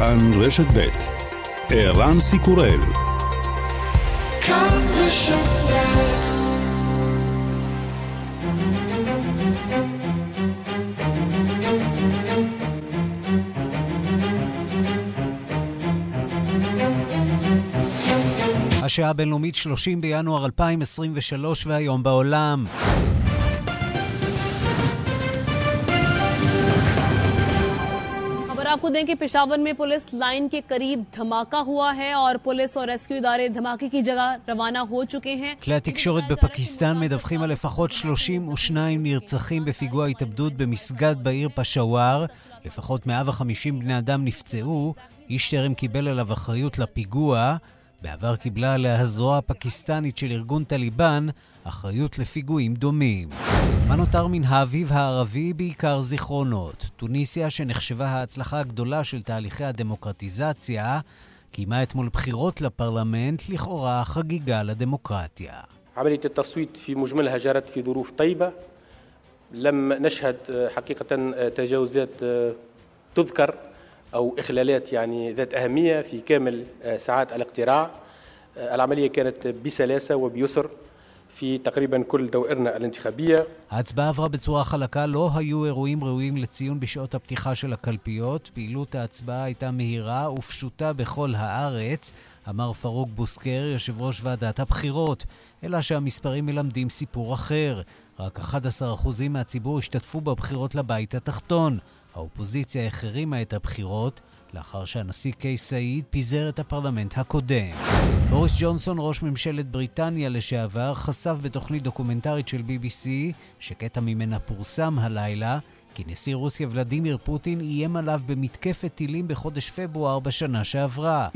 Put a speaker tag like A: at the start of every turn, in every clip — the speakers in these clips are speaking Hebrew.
A: כאן רשת ב' ערן סיקורל השעה הבינלאומית 30 בינואר 2023 והיום בעולם.
B: दें कि पेशावर में पुलिस लाइन के करीब धमाका हुआ है और पुलिस और रेस्क्यू इदारे धमाके की जगह रवाना हो चुके हैं.
A: כלי התקשורת בפקיסטן מדווחים על לפחות 32 נרצחים בפיגוע התאבדות במסגד בעיר פשוואר. לפחות 150 בני אדם נפצעו. איש טרם קיבל עליו אחריות לפיגוע. בעבר קיבלה עליה הזרוע הפקיסטנית של ארגון טליבן אחריות לפיגועים דומים. מה נותר מן האביב הערבי? בעיקר זיכרונות. טוניסיה, שנחשבה ההצלחה הגדולה של תהליכי הדמוקרטיזציה, קיימה אתמול בחירות לפרלמנט, לכאורה חגיגה לדמוקרטיה.
C: عملية التصويت في مجملها جرت في ظروف طيبة لم نشهد حقيقة تجاوزات تذكر أو إخلالات يعني ذات أهمية في كامل ساعات الاقتراع العملية كانت بسلاسة وبيسر في تقريبا كل دوائرنا الانتخابية.
A: ההצבעה עברה בצורה חלקה, לא היו אירועים ראויים לציון בשעות הפתיחה של הקלפיות. פעילות ההצבעה הייתה מהירה ופשוטה בכל הארץ, אמר פרוק בוסקר, יושב ראש ועדת הבחירות. אלא שהמספרים מלמדים סיפור אחר. רק 11% מהציבור השתתפו בבחירות לבית התחתון. האופוזיציה החרימה את הבחירות לאחר שהנשיא קייס סעיד פיזר את הפרלמנט הקודם. בוריס ג'ונסון, ראש ממשלת בריטניה לשעבר, חשף בתוכנית דוקומנטרית של BBC, שקטע ממנה פורסם הלילה, כי נשיא רוסיה ולדימיר פוטין איים עליו במתקפת טילים בחודש פברואר בשנה שעברה.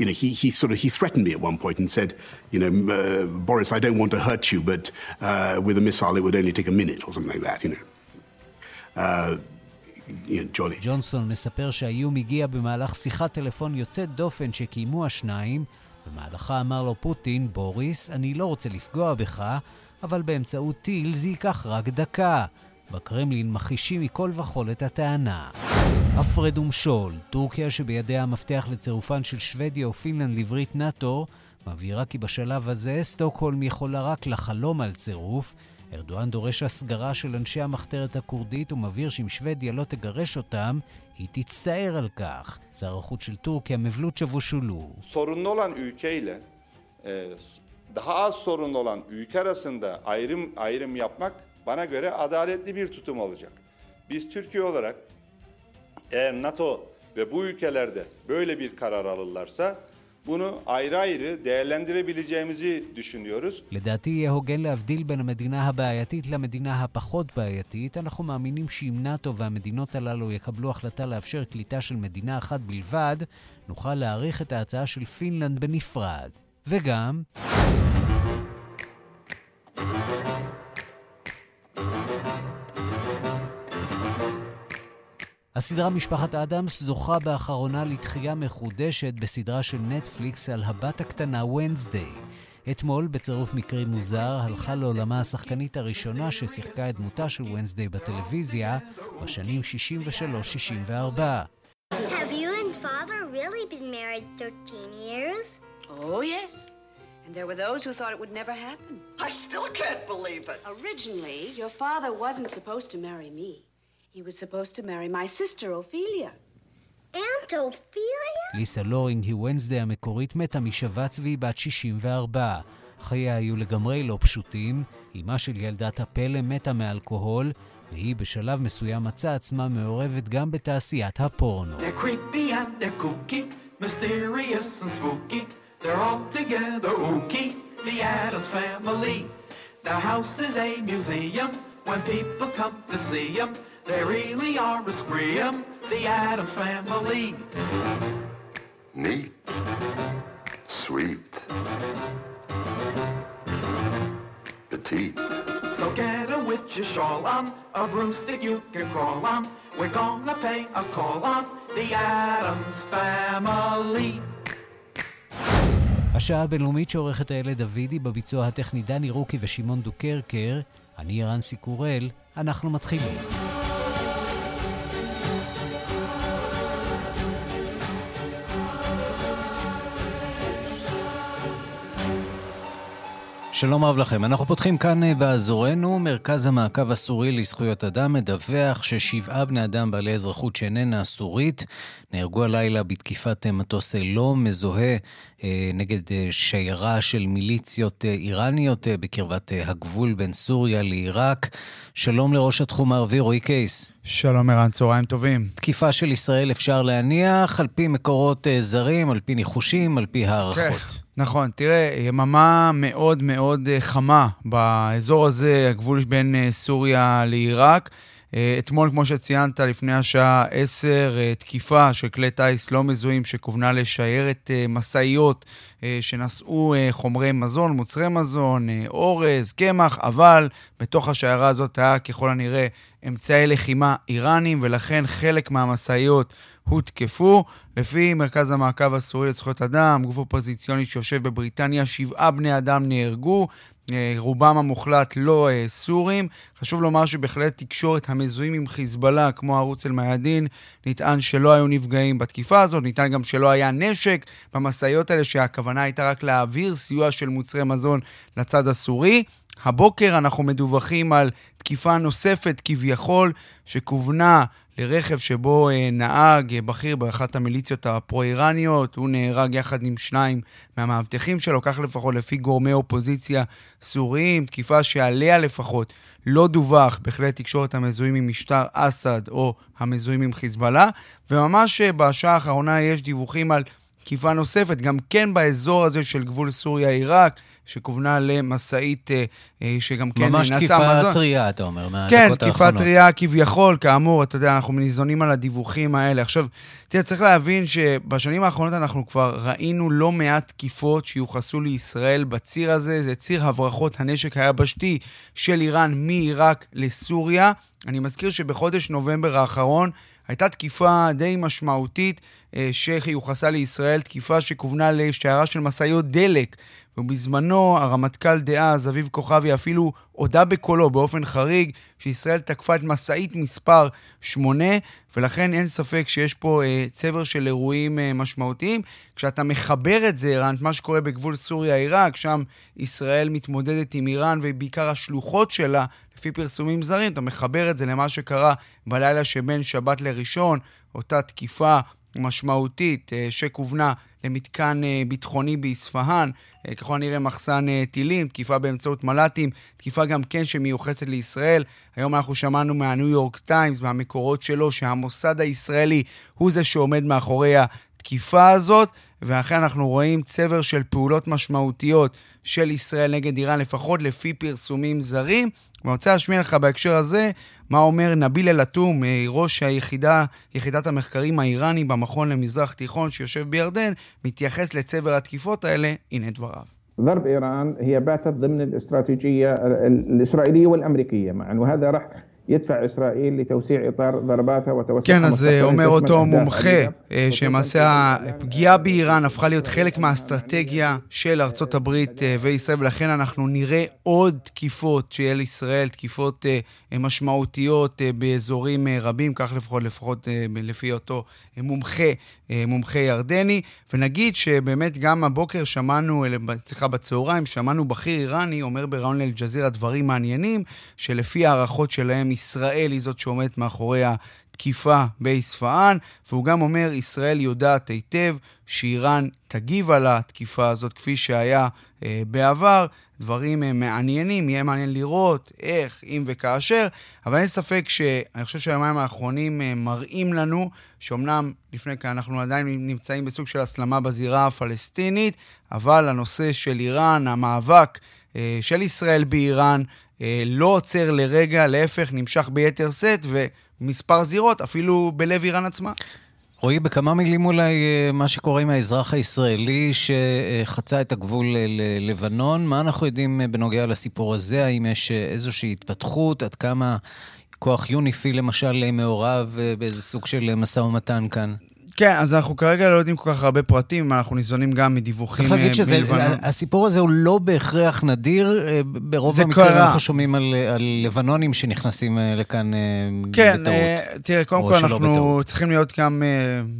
D: Uh,
A: ג'וני. ג'ונסון מספר שהאיום הגיע במהלך שיחת טלפון יוצאת דופן שקיימו השניים. במהלכה אמר לו פוטין, בוריס, אני לא רוצה לפגוע בך, אבל באמצעות טיל זה ייקח רק דקה. בקרמלין מכחישים מכל וכול את הטענה. הפרד ומשול, טורקיה שבידיה המפתח לצירופן של שוודיה ופינלנד לברית נאט"ו, מבהירה כי בשלב הזה סטוקהולם יכולה רק לחלום על צירוף, ארדואן דורש הסגרה של אנשי המחתרת הכורדית ומבהיר שאם שוודיה לא תגרש אותם, היא תצטער על כך. שר החוץ של טורקיה, מבלוט שבושולו.
E: sorunlu olan ülkeyle daha az sorunlu olan ülke arasında ayrım ayrım yapmak bana göre adaletli bir tutum olacak. Biz Türkiye olarak eğer NATO ve bu ülkelerde böyle bir karar alırlarsa bunu ayrı ayrı değerlendirebileceğimizi düşünüyoruz.
A: לדעתי יהיה הוגן להבדיל בין המדינה הבעייתית למדינה הפחות בעייתית. אנחנו מאמינים שאם נאט"ו והמדינות הללו יקבלו החלטה לאפשר קליטה של מדינה אחת בלבד, נוכל להעריך את ההצעה של פינלנד בנפרד. וגם... הסדרה משפחת אדמס זוכה באחרונה לתחייה מחודשת בסדרה של נטפליקס על הבת הקטנה ונסדיי. אתמול, בצירוף מקרי מוזר, הלכה לעולמה השחקנית הראשונה ששיחקה את דמותה של ונסדיי בטלוויזיה בשנים 63-64.
F: Have you and father really been married 13 years?
G: Oh, yes. And there were those who thought it would never happen.
H: I still can't believe it.
G: Originally, your father wasn't supposed to marry me. He was supposed to marry my sister, Ophelia.
F: Aunt Ophelia?
A: ליסה לורינג היא ונסדי המקורית מתה משבץ והיא בת 64. חייה היו לגמרי לא פשוטים. אמה של ילדת הפלא מתה מאלכוהול, והיא בשלב מסוים מצאה עצמה מעורבת גם בתעשיית הפורנו.
I: They're creepy and they're kooky, mysterious and spooky. They're all together ooky, the house is a museum when people come to see them. They really are a scream, the Addams family.
J: Neat. Sweet. Petite.
I: So get a witch's shawl on, a broomstick you can crawl on. We're gonna pay a call on the Addams family.
A: השעה הבינלאומית שעורכת הילד דוידי בביצוע הטכני דני רוקי ושמעון דוקרקר, אני רנסי קורל, אנחנו מתחילים. שלום רב לכם. אנחנו פותחים כאן אה, באזורנו. מרכז המעקב הסורי לזכויות אדם מדווח ששבעה בני אדם בעלי אזרחות שאיננה סורית נהרגו הלילה בתקיפת אה, מטוס לא מזוהה אה, נגד שיירה של מיליציות איראניות בקרבת הגבול בין סוריה לעיראק. שלום לראש התחום הערבי רועי קייס.
K: שלום ערן, צהריים טובים.
A: תקיפה של ישראל אפשר להניח על פי מקורות זרים, על פי ניחושים, על פי הערכות.
K: נכון, תראה, יממה מאוד מאוד אה, חמה באזור הזה, הגבול בין אה, סוריה לעיראק. אה, אתמול, כמו שציינת, לפני השעה 10, תקיפה של כלי טיס לא מזוהים שכוונה לשיירת משאיות שנשאו חומרי מזון, מוצרי מזון, אורז, קמח, אבל בתוך השיירה הזאת היה ככל הנראה אמצעי לחימה איראנים, ולכן חלק מהמשאיות הותקפו. לפי מרכז המעקב הסורי לזכויות אדם, גוף אופוזיציוני שיושב בבריטניה, שבעה בני אדם נהרגו. אה, רובם המוחלט לא אה, סורים. חשוב לומר שבהחלט תקשורת המזוהים עם חיזבאללה, כמו ערוץ אל-מיאדין, נטען שלא היו נפגעים בתקיפה הזאת, נטען גם שלא היה נשק במשאיות האלה, שהכוונה הייתה רק להעביר סיוע של מוצרי מזון לצד הסורי. הבוקר אנחנו מדווחים על תקיפה נוספת כביכול, שכוונה לרכב שבו אה, נהג אה, בכיר באחת המיליציות הפרו-איראניות. הוא נהרג יחד עם שניים מהמאבטחים שלו, כך לפחות לפי גורמי אופוזיציה סוריים. תקיפה שעליה לפחות לא דווח בכלי תקשורת המזוהים עם משטר אסד או המזוהים עם חיזבאללה. וממש אה, בשעה האחרונה יש דיווחים על תקיפה נוספת, גם כן באזור הזה של גבול סוריה-עיראק. שכוונה למשאית אה, אה, שגם כן נסע
A: מזון. ממש
K: תקיפה
A: טרייה, אתה אומר, מהדקות
K: כן,
A: האחרונות.
K: כן, תקיפה טרייה כביכול, כאמור, אתה יודע, אנחנו ניזונים על הדיווחים האלה. עכשיו, תראה, צריך להבין שבשנים האחרונות אנחנו כבר ראינו לא מעט תקיפות שיוחסו לישראל בציר הזה, זה ציר הברחות הנשק היבשתי של איראן מעיראק לסוריה. אני מזכיר שבחודש נובמבר האחרון הייתה תקיפה די משמעותית אה, שיוחסה לישראל, תקיפה שכוונה לשיירה של משאיות דלק ובזמנו הרמטכ"ל דאז, אביב כוכבי, אפילו הודה בקולו באופן חריג שישראל תקפה את משאית מספר 8, ולכן אין ספק שיש פה אה, צבר של אירועים אה, משמעותיים. כשאתה מחבר את זה, ערן, מה שקורה בגבול סוריה-עיראק, שם ישראל מתמודדת עם איראן ובעיקר השלוחות שלה, לפי פרסומים זרים, אתה מחבר את זה למה שקרה בלילה שבין שבת לראשון, אותה תקיפה משמעותית אה, שכוונה למתקן אה, ביטחוני באספהאן, אה, ככל הנראה מחסן טילים, תקיפה באמצעות מל"טים, תקיפה גם כן שמיוחסת לישראל. היום אנחנו שמענו מהניו יורק טיימס, מהמקורות שלו, שהמוסד הישראלי הוא זה שעומד מאחורי התקיפה הזאת, ואכן אנחנו רואים צבר של פעולות משמעותיות של ישראל נגד איראן, לפחות לפי פרסומים זרים. ואני רוצה להשמיע לך בהקשר הזה מה אומר נביל אל-עטום, ראש היחידה, יחידת המחקרים האיראני במכון למזרח תיכון שיושב בירדן, מתייחס לצבר התקיפות האלה, הנה דבריו.
L: ضرب ايران هي باتت ضمن الاستراتيجيه الاسرائيليه والامريكيه معا وهذا راح ידפע ישראל לתוסיע איתר דרבתה ותוסיע...
K: כן, אז אה, אומר אותו מומחה, אה, שלמעשה הפגיעה באיראן הפכה להיות חלק מהאסטרטגיה של ארצות הברית אה, וישראל, ולכן אנחנו נראה עוד תקיפות של ישראל, תקיפות משמעותיות באזורים רבים, כך לפחות, לפחות לפי אותו מומחה, מומחה ירדני. ונגיד שבאמת גם הבוקר שמענו, סליחה, בצהריים, שמענו בכיר איראני אומר בראיון לאל-ג'זירה דברים מעניינים, שלפי הערכות שלהם ישראל היא זאת שעומדת מאחורי התקיפה באספהאן, והוא גם אומר, ישראל יודעת היטב שאיראן תגיב על התקיפה הזאת כפי שהיה אה, בעבר. דברים אה, מעניינים, יהיה מעניין לראות איך, אם וכאשר, אבל אין ספק שאני חושב שהיומיים האחרונים אה, מראים לנו שאומנם לפני כאן אנחנו עדיין נמצאים בסוג של הסלמה בזירה הפלסטינית, אבל הנושא של איראן, המאבק אה, של ישראל באיראן, לא עוצר לרגע, להפך, נמשך ביתר שאת, ומספר זירות, אפילו בלב איראן עצמה.
A: רועי, בכמה מילים אולי אה, מה שקורה עם האזרח הישראלי שחצה את הגבול ללבנון, מה אנחנו יודעים בנוגע לסיפור הזה? האם יש איזושהי התפתחות? עד כמה כוח יוניפיל למשל מעורב באיזה סוג של משא ומתן כאן?
K: כן, אז אנחנו כרגע לא יודעים כל כך הרבה פרטים, אנחנו ניזונים גם מדיווחים
A: צריך להגיד שהסיפור הזה הוא לא בהכרח נדיר. ברוב המקרים אנחנו שומעים על, על לבנונים שנכנסים לכאן
K: כן,
A: בטעות.
K: כן, תראה, קודם כל אנחנו בטעות. צריכים להיות גם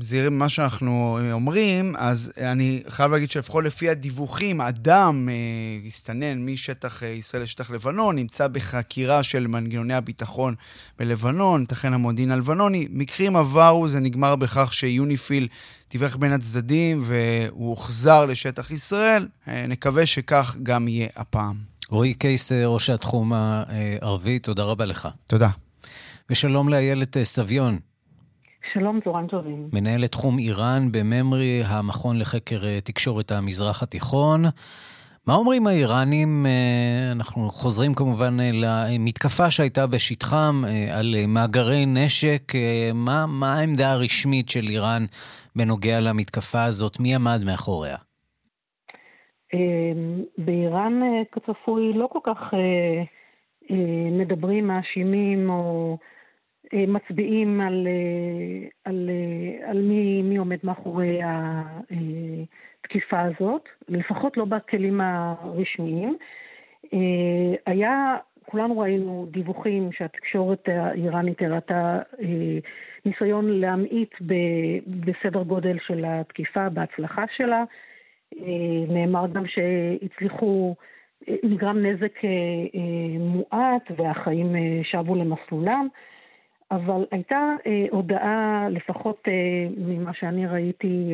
K: זהירים במה שאנחנו אומרים, אז אני חייב להגיד שלפחות לפי הדיווחים, אדם הסתנן משטח ישראל לשטח לבנון, נמצא בחקירה של מנגנוני הביטחון בלבנון, ייתכן המודיעין הלבנוני. מקרים עברו, זה נגמר בכך שיוניפיל תיווך בין הצדדים והוא הוחזר לשטח ישראל. נקווה שכך גם יהיה הפעם.
A: רועי קייס, ראש התחום הערבי, תודה רבה לך.
K: תודה.
A: ושלום לאיילת סביון.
M: שלום, צהריים טובים.
A: מנהלת תחום איראן בממרי, המכון לחקר תקשורת המזרח התיכון. מה אומרים האיראנים? אנחנו חוזרים כמובן למתקפה שהייתה בשטחם על מאגרי נשק. מה, מה העמדה הרשמית של איראן בנוגע למתקפה הזאת? מי עמד מאחוריה?
M: באיראן, כצפוי, לא כל כך מדברים, מאשימים או מצביעים על, על, על מי, מי עומד מאחורי ה... התקיפה הזאת, לפחות לא בכלים הרשמיים. היה, כולנו ראינו דיווחים שהתקשורת האיראנית הראתה ניסיון להמעיט בסדר גודל של התקיפה, בהצלחה שלה. נאמר גם שהצליחו, נגרם נזק מועט והחיים שבו למסלולם. אבל הייתה הודעה, לפחות ממה שאני ראיתי,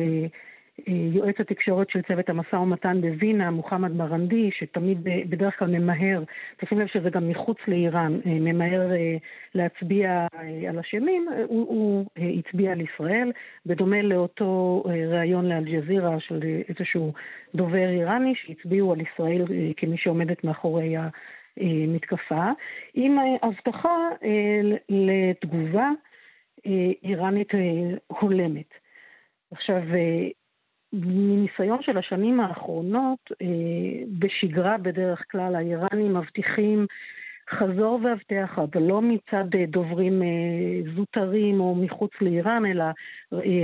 M: יועץ התקשורת של צוות המשא ומתן בווינה, מוחמד מרנדי, שתמיד בדרך כלל ממהר, תשים לב שזה גם מחוץ לאיראן, ממהר להצביע על אשמים, הוא, הוא הצביע על ישראל, בדומה לאותו ראיון לאלג'זירה של איזשהו דובר איראני, שהצביעו על ישראל כמי שעומדת מאחורי המתקפה, עם הבטחה לתגובה איראנית הולמת. עכשיו, מניסיון של השנים האחרונות, בשגרה בדרך כלל האיראנים מבטיחים חזור והבטח, אבל לא מצד דוברים זוטרים או מחוץ לאיראן, אלא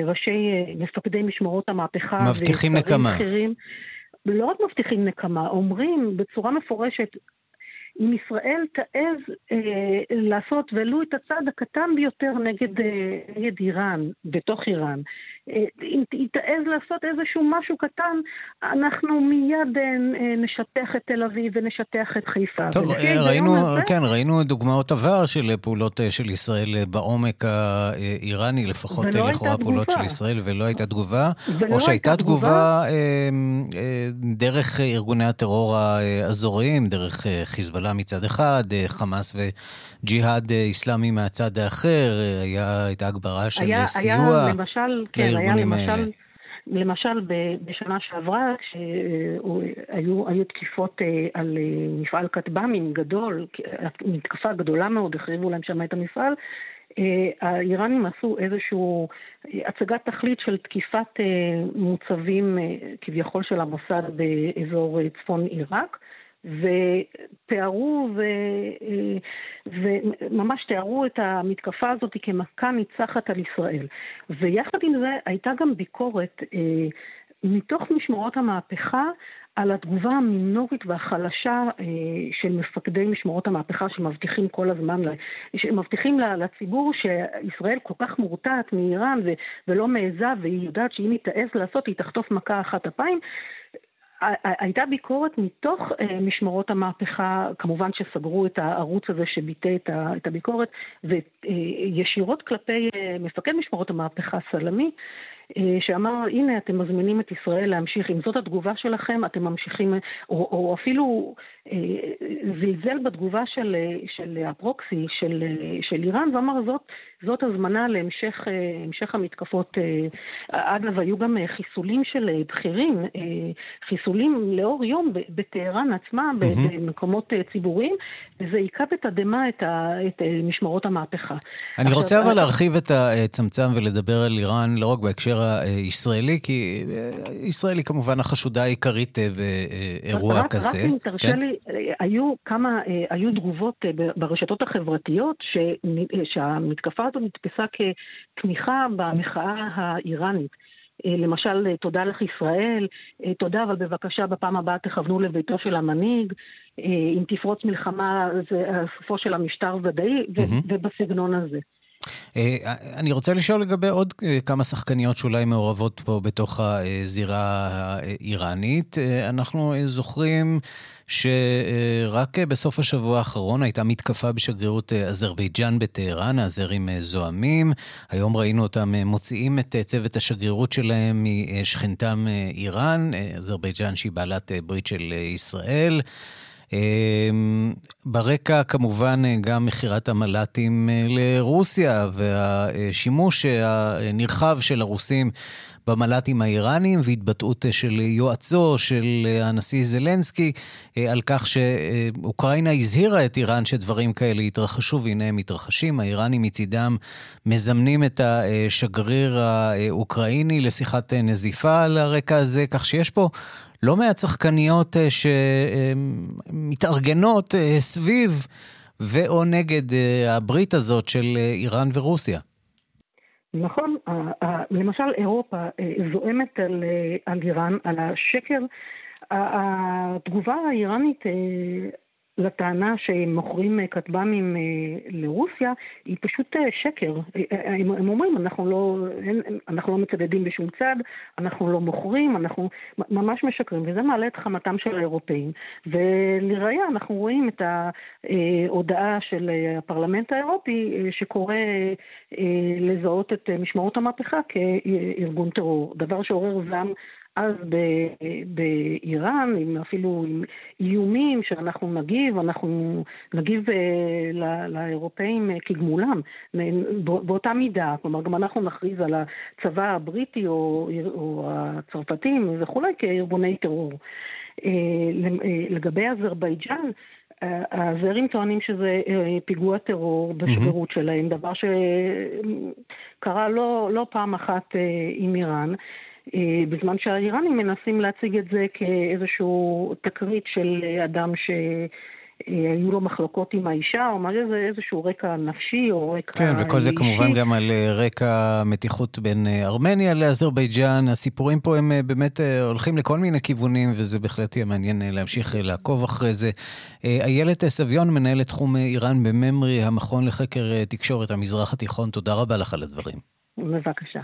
M: ראשי מפקדי משמרות המהפכה.
A: מבטיחים נקמה.
M: אחרים, לא רק מבטיחים נקמה, אומרים בצורה מפורשת, אם ישראל תעז אה, לעשות ולו את הצעד הקטן ביותר נגד, אה, נגד איראן, בתוך איראן, אה, אם היא תעז לעשות איזשהו משהו קטן, אנחנו מיד אה, נשטח את תל אביב ונשטח את חיפה.
A: טוב, ראינו, הזה... כן, ראינו דוגמאות עבר של פעולות של ישראל בעומק האיראני, לפחות לכאורה פעולות של ישראל, ולא הייתה תגובה, או שהייתה תגובה אה, אה, דרך ארגוני הטרור האזוריים, דרך חיזבאללה מצד אחד, חמאס וג'יהאד איסלאמי מהצד האחר, היה, הייתה הגברה של
M: היה,
A: סיוע.
M: היה למשל, כן, היה למשל, האלה. למשל בשנה שעברה, כשהיו תקיפות על מפעל כטב"מים גדול, מתקפה גדולה מאוד, החריבו להם שם את המפעל, האיראנים עשו איזושהי הצגת תכלית של תקיפת מוצבים כביכול של המוסד באזור צפון עיראק. ותיארו ו... וממש תיארו את המתקפה הזאת כמכה ניצחת על ישראל. ויחד עם זה הייתה גם ביקורת אה, מתוך משמרות המהפכה על התגובה המינורית והחלשה אה, של מפקדי משמרות המהפכה שמבטיחים כל הזמן, שמבטיחים לציבור שישראל כל כך מורתעת מאיראן ולא מעיזה והיא יודעת שאם היא תעז לעשות היא תחטוף מכה אחת אפיים. הייתה ביקורת מתוך משמרות המהפכה, כמובן שסגרו את הערוץ הזה שביטא את הביקורת, וישירות כלפי מפקד משמרות המהפכה, סלמי, שאמר, הנה, אתם מזמינים את ישראל להמשיך, אם זאת התגובה שלכם, אתם ממשיכים, או, או אפילו זלזל בתגובה של, של הפרוקסי, של, של איראן, ואמר, זאת, זאת הזמנה להמשך המתקפות. אגב, היו גם חיסולים של בכירים, חיסולים לאור יום בטהרן עצמה, mm-hmm. במקומות ציבוריים, וזה היכה בתדהמה את, את משמרות המהפכה.
A: אני עכשיו, רוצה אבל להרחיב את הצמצם ולדבר על איראן, לא רק בהקשר בהקשר הישראלי, כי ישראל היא כמובן החשודה העיקרית באירוע
M: רק,
A: כזה.
M: רק אם תרשה כן? לי, היו כמה, היו תגובות ברשתות החברתיות ש, שהמתקפה הזאת נתפסה כתמיכה במחאה האיראנית. למשל, תודה לך ישראל, תודה, אבל בבקשה בפעם הבאה תכוונו לביתו של המנהיג, אם תפרוץ מלחמה זה סופו של המשטר ודאי, mm-hmm. ובסגנון הזה.
A: אני רוצה לשאול לגבי עוד כמה שחקניות שאולי מעורבות פה בתוך הזירה האיראנית. אנחנו זוכרים שרק בסוף השבוע האחרון הייתה מתקפה בשגרירות אזרבייג'אן בטהרן, האזרים זועמים. היום ראינו אותם מוציאים את צוות השגרירות שלהם משכנתם איראן, אזרבייג'אן שהיא בעלת ברית של ישראל. ברקע כמובן גם מכירת המל"טים לרוסיה והשימוש הנרחב של הרוסים במל"טים האיראנים והתבטאות של יועצו של הנשיא זלנסקי על כך שאוקראינה הזהירה את איראן שדברים כאלה יתרחשו והנה הם מתרחשים. האיראנים מצידם מזמנים את השגריר האוקראיני לשיחת נזיפה על הרקע הזה, כך שיש פה לא מעט שחקניות שמתארגנות סביב ואו נגד הברית הזאת של איראן ורוסיה.
M: נכון, למשל אירופה זועמת על, על איראן, על השקר. התגובה האיראנית לטענה שהם מוכרים כטב"מים לרוסיה היא פשוט שקר. הם, הם אומרים, אנחנו לא, אנחנו לא מצדדים בשום צד, אנחנו לא מוכרים, אנחנו ממש משקרים, וזה מעלה את חמתם של האירופאים. ולראיה, אנחנו רואים את ההודעה של הפרלמנט האירופי שקורא לזהות את משמרות המהפכה כארגון טרור, דבר שעורר זעם אז באיראן, עם אפילו עם איומים שאנחנו נגיב, אנחנו נגיב לאירופאים כגמולם, באותה מידה, כלומר גם אנחנו נכריז על הצבא הבריטי או, או הצרפתים וכולי כארגוני טרור. לגבי אזרבייג'אן, הזרים טוענים שזה פיגוע טרור בשגרירות שלהם, דבר שקרה לא, לא פעם אחת עם איראן. בזמן שהאיראנים מנסים להציג את זה כאיזשהו תקרית של אדם שהיו לו מחלוקות עם האישה, או מה זה איזשהו רקע נפשי או רקע
A: כן, וכל
M: אישי.
A: זה כמובן גם על רקע מתיחות בין ארמניה לאזרבייג'אן. הסיפורים פה הם באמת הולכים לכל מיני כיוונים, וזה בהחלט יהיה מעניין להמשיך לעקוב אחרי זה. איילת סביון, מנהלת תחום איראן בממרי, המכון לחקר תקשורת המזרח התיכון, תודה רבה לך על הדברים.
M: בבקשה.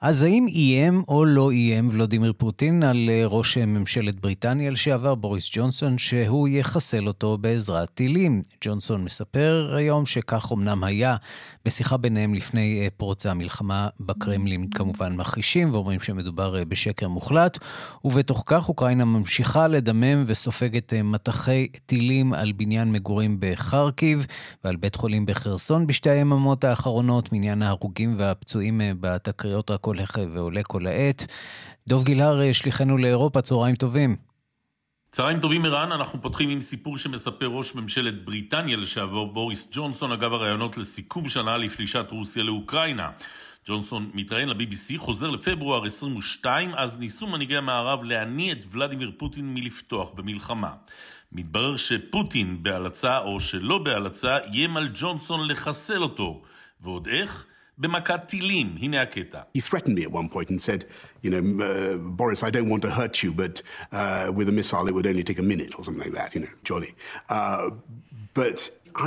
A: אז האם איים או לא איים ולודימיר פוטין על ראש ממשלת בריטניה לשעבר, בוריס ג'ונסון, שהוא יחסל אותו בעזרת טילים? ג'ונסון מספר היום שכך אמנם היה בשיחה ביניהם לפני פרוץ המלחמה בקרמלין, כמובן מכחישים ואומרים שמדובר בשקר מוחלט, ובתוך כך אוקראינה ממשיכה לדמם וסופגת מטחי טילים על בניין מגורים בחרקיב ועל בית חולים בחרסון בשתי היממות האחרונות, מניין ההרוגים והפצועים בתקריות רק הולך ועולה כל העת. דוב גילהר, שליחנו לאירופה, צהריים טובים.
N: צהריים טובים ערן, אנחנו פותחים עם סיפור שמספר ראש ממשלת בריטניה לשעבר בוריס ג'ונסון אגב הראיונות לסיכום שנה לפלישת רוסיה לאוקראינה. ג'ונסון מתראיין ל-BBC, חוזר לפברואר 22, אז ניסו מנהיגי המערב להניע את ולדימיר פוטין מלפתוח במלחמה. מתברר שפוטין בהלצה או שלא בהלצה איים על ג'ונסון לחסל אותו. ועוד איך? במכת טילים, הנה הקטע.
D: He threatened me at one point and said, you know, uh, Boris, I don't want to hurt you, but uh, with a missile it would only take a minute or something like that, you know, jolly. Uh, but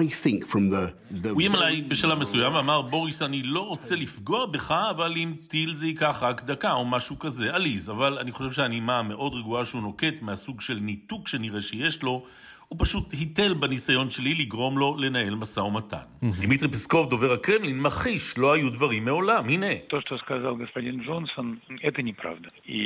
D: I think from the... the
N: הוא איים עליי בשלב מסוים ואמר, בוריס, אני לא רוצה לפגוע בך, אבל אם טיל זה ייקח רק דקה או משהו כזה, עליז. אבל אני חושב שהנימה המאוד רגועה שהוא נוקט מהסוג של ניתוק שנראה שיש לו, הוא פשוט היטל בניסיון שלי לגרום לו לנהל משא ומתן. דימיטרי פסקוב, דובר הקרמלין, מכחיש, לא היו דברים מעולם, הנה.
O: То, что сказал господин Джонсон, это неправда. И,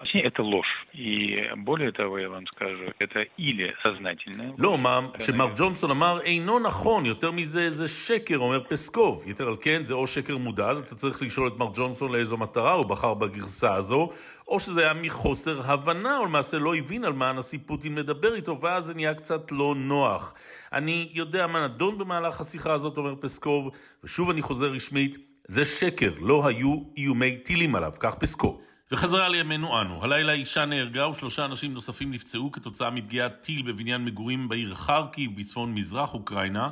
O: точнее, это ложь. И более того, я вам скажу, это или сознательное...
N: לא, מה שמר ג'ונסון אמר אינו נכון, יותר מזה זה שקר, אומר פסקוב. יתר על כן, זה או שקר מודע, אז אתה צריך לשאול את מר ג'ונסון לאיזו מטרה הוא בחר בגרסה הזו, או שזה היה מחוסר הבנה, או למעשה לא הבין על מה הנשיא פוטין מדבר איתו, ואז זה נהיה קצת לא נוח. אני יודע מה נדון במהלך השיחה הזאת, אומר פסקוב, ושוב אני חוזר רשמית, זה שקר, לא היו איומי טילים עליו, כך פסקו. וחזרה לימינו אנו. הלילה אישה נהרגה ושלושה אנשים נוספים נפצעו כתוצאה מפגיעת טיל בבניין מגורים בעיר חרקי בצפון מזרח אוקראינה.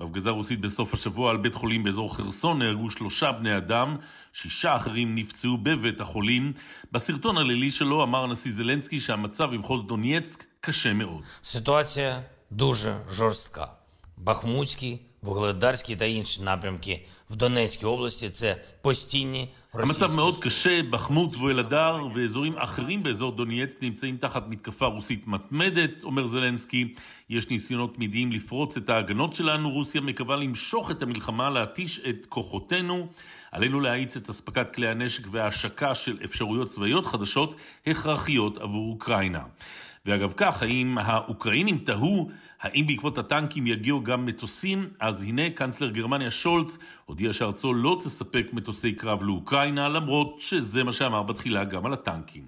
N: בהפגזה רוסית בסוף השבוע על בית חולים באזור חרסון נהרגו שלושה בני אדם, שישה אחרים נפצעו בבית החולים. בסרטון הלילי שלו אמר הנשיא זלנסקי שהמצב במחוז דונייצק קשה מאוד.
P: סיטואציה דוז'ה ז'ורסקה. בחמוצקי Вугледарський та інші напрямки в Донецькій області це постійні російські...
N: המצב מאוד קשה, בחמות ואלעדר ואזורים אחרים באזור דונייצק נמצאים תחת מתקפה רוסית מתמדת, אומר זלנסקי. יש ניסיונות תמידיים לפרוץ את ההגנות שלנו, רוסיה מקווה למשוך את המלחמה, להתיש את כוחותינו. עלינו להאיץ את אספקת כלי הנשק וההשקה של אפשרויות צבאיות חדשות הכרחיות עבור אוקראינה. ואגב כך, האם האוקראינים תהו האם בעקבות הטנקים יגיעו גם מטוסים? אז הנה קנצלר גרמניה שולץ הודיע שארצו לא תספק מטוסי קרב לאוקראינה, למרות שזה מה שאמר בתחילה גם על הטנקים.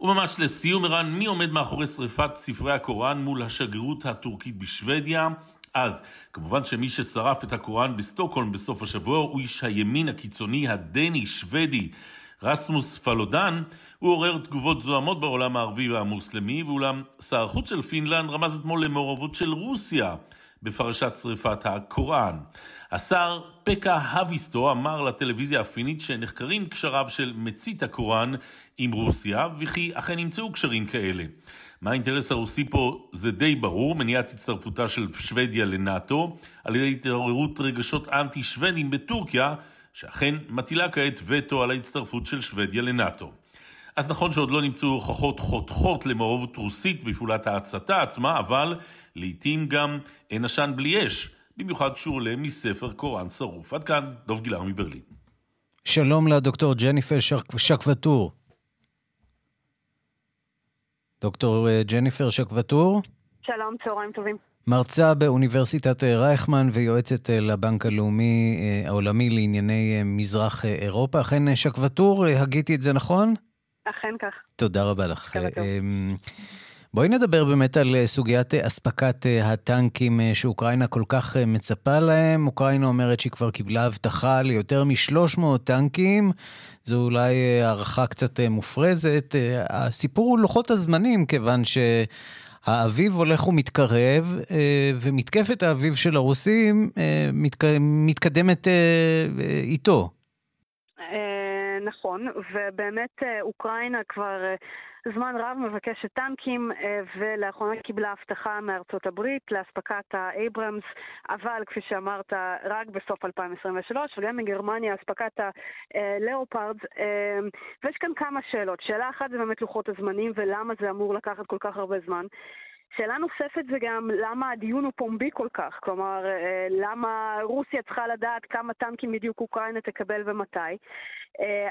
N: וממש לסיום, ערן, מי עומד מאחורי שריפת ספרי הקוראן מול השגרירות הטורקית בשוודיה? אז, כמובן שמי ששרף את הקוראן בסטוקהולם בסוף השבוע הוא איש הימין הקיצוני הדני-שוודי רסמוס פלודן, הוא עורר תגובות זועמות בעולם הערבי והמוסלמי, ואולם שר החוץ של פינלנד רמז אתמול למעורבות של רוסיה בפרשת שריפת הקוראן. השר פקה האוויסטו אמר לטלוויזיה הפינית שנחקרים קשריו של מצית הקוראן עם רוסיה, וכי אכן נמצאו קשרים כאלה. מה האינטרס הרוסי פה זה די ברור, מניעת הצטרפותה של שוודיה לנאט"ו, על ידי התעוררות רגשות אנטי-שוודים בטורקיה, שאכן מטילה כעת וטו על ההצטרפות של שוודיה לנאט"ו. אז נכון שעוד לא נמצאו הוכחות חותכות למעורבות רוסית בפעולת ההצתה עצמה, אבל לעיתים גם אין עשן בלי אש, במיוחד כשהוא עולה מספר קוראן שרוף. עד כאן, דב גילר מברלין.
A: שלום לדוקטור ג'ניפר שקבטור. דוקטור אה, ג'ניפר שקבטור.
Q: שלום, צהריים טובים.
A: מרצה באוניברסיטת אה, רייכמן ויועצת אה, לבנק הלאומי העולמי לענייני מזרח אירופה. אכן שקבטור, הגיתי את זה נכון?
Q: אכן כך.
A: תודה רבה לך. אמ, בואי נדבר באמת על סוגיית אספקת הטנקים שאוקראינה כל כך מצפה להם. אוקראינה אומרת שהיא כבר קיבלה הבטחה ליותר מ-300 טנקים. זו אולי הערכה קצת מופרזת. הסיפור הוא לוחות הזמנים, כיוון שהאביב הולך ומתקרב, ומתקפת האביב של הרוסים מתקדמת איתו.
Q: נכון, ובאמת אוקראינה כבר זמן רב מבקשת טנקים, ולאחרונה קיבלה הבטחה מארצות הברית לאספקת האייברמס, אבל כפי שאמרת, רק בסוף 2023, וגם מגרמניה אספקת הלאופרדס, ויש כאן כמה שאלות. שאלה אחת זה באמת לוחות הזמנים, ולמה זה אמור לקחת כל כך הרבה זמן. שאלה נוספת זה גם למה הדיון הוא פומבי כל כך, כלומר למה רוסיה צריכה לדעת כמה טנקים בדיוק אוקראינה תקבל ומתי.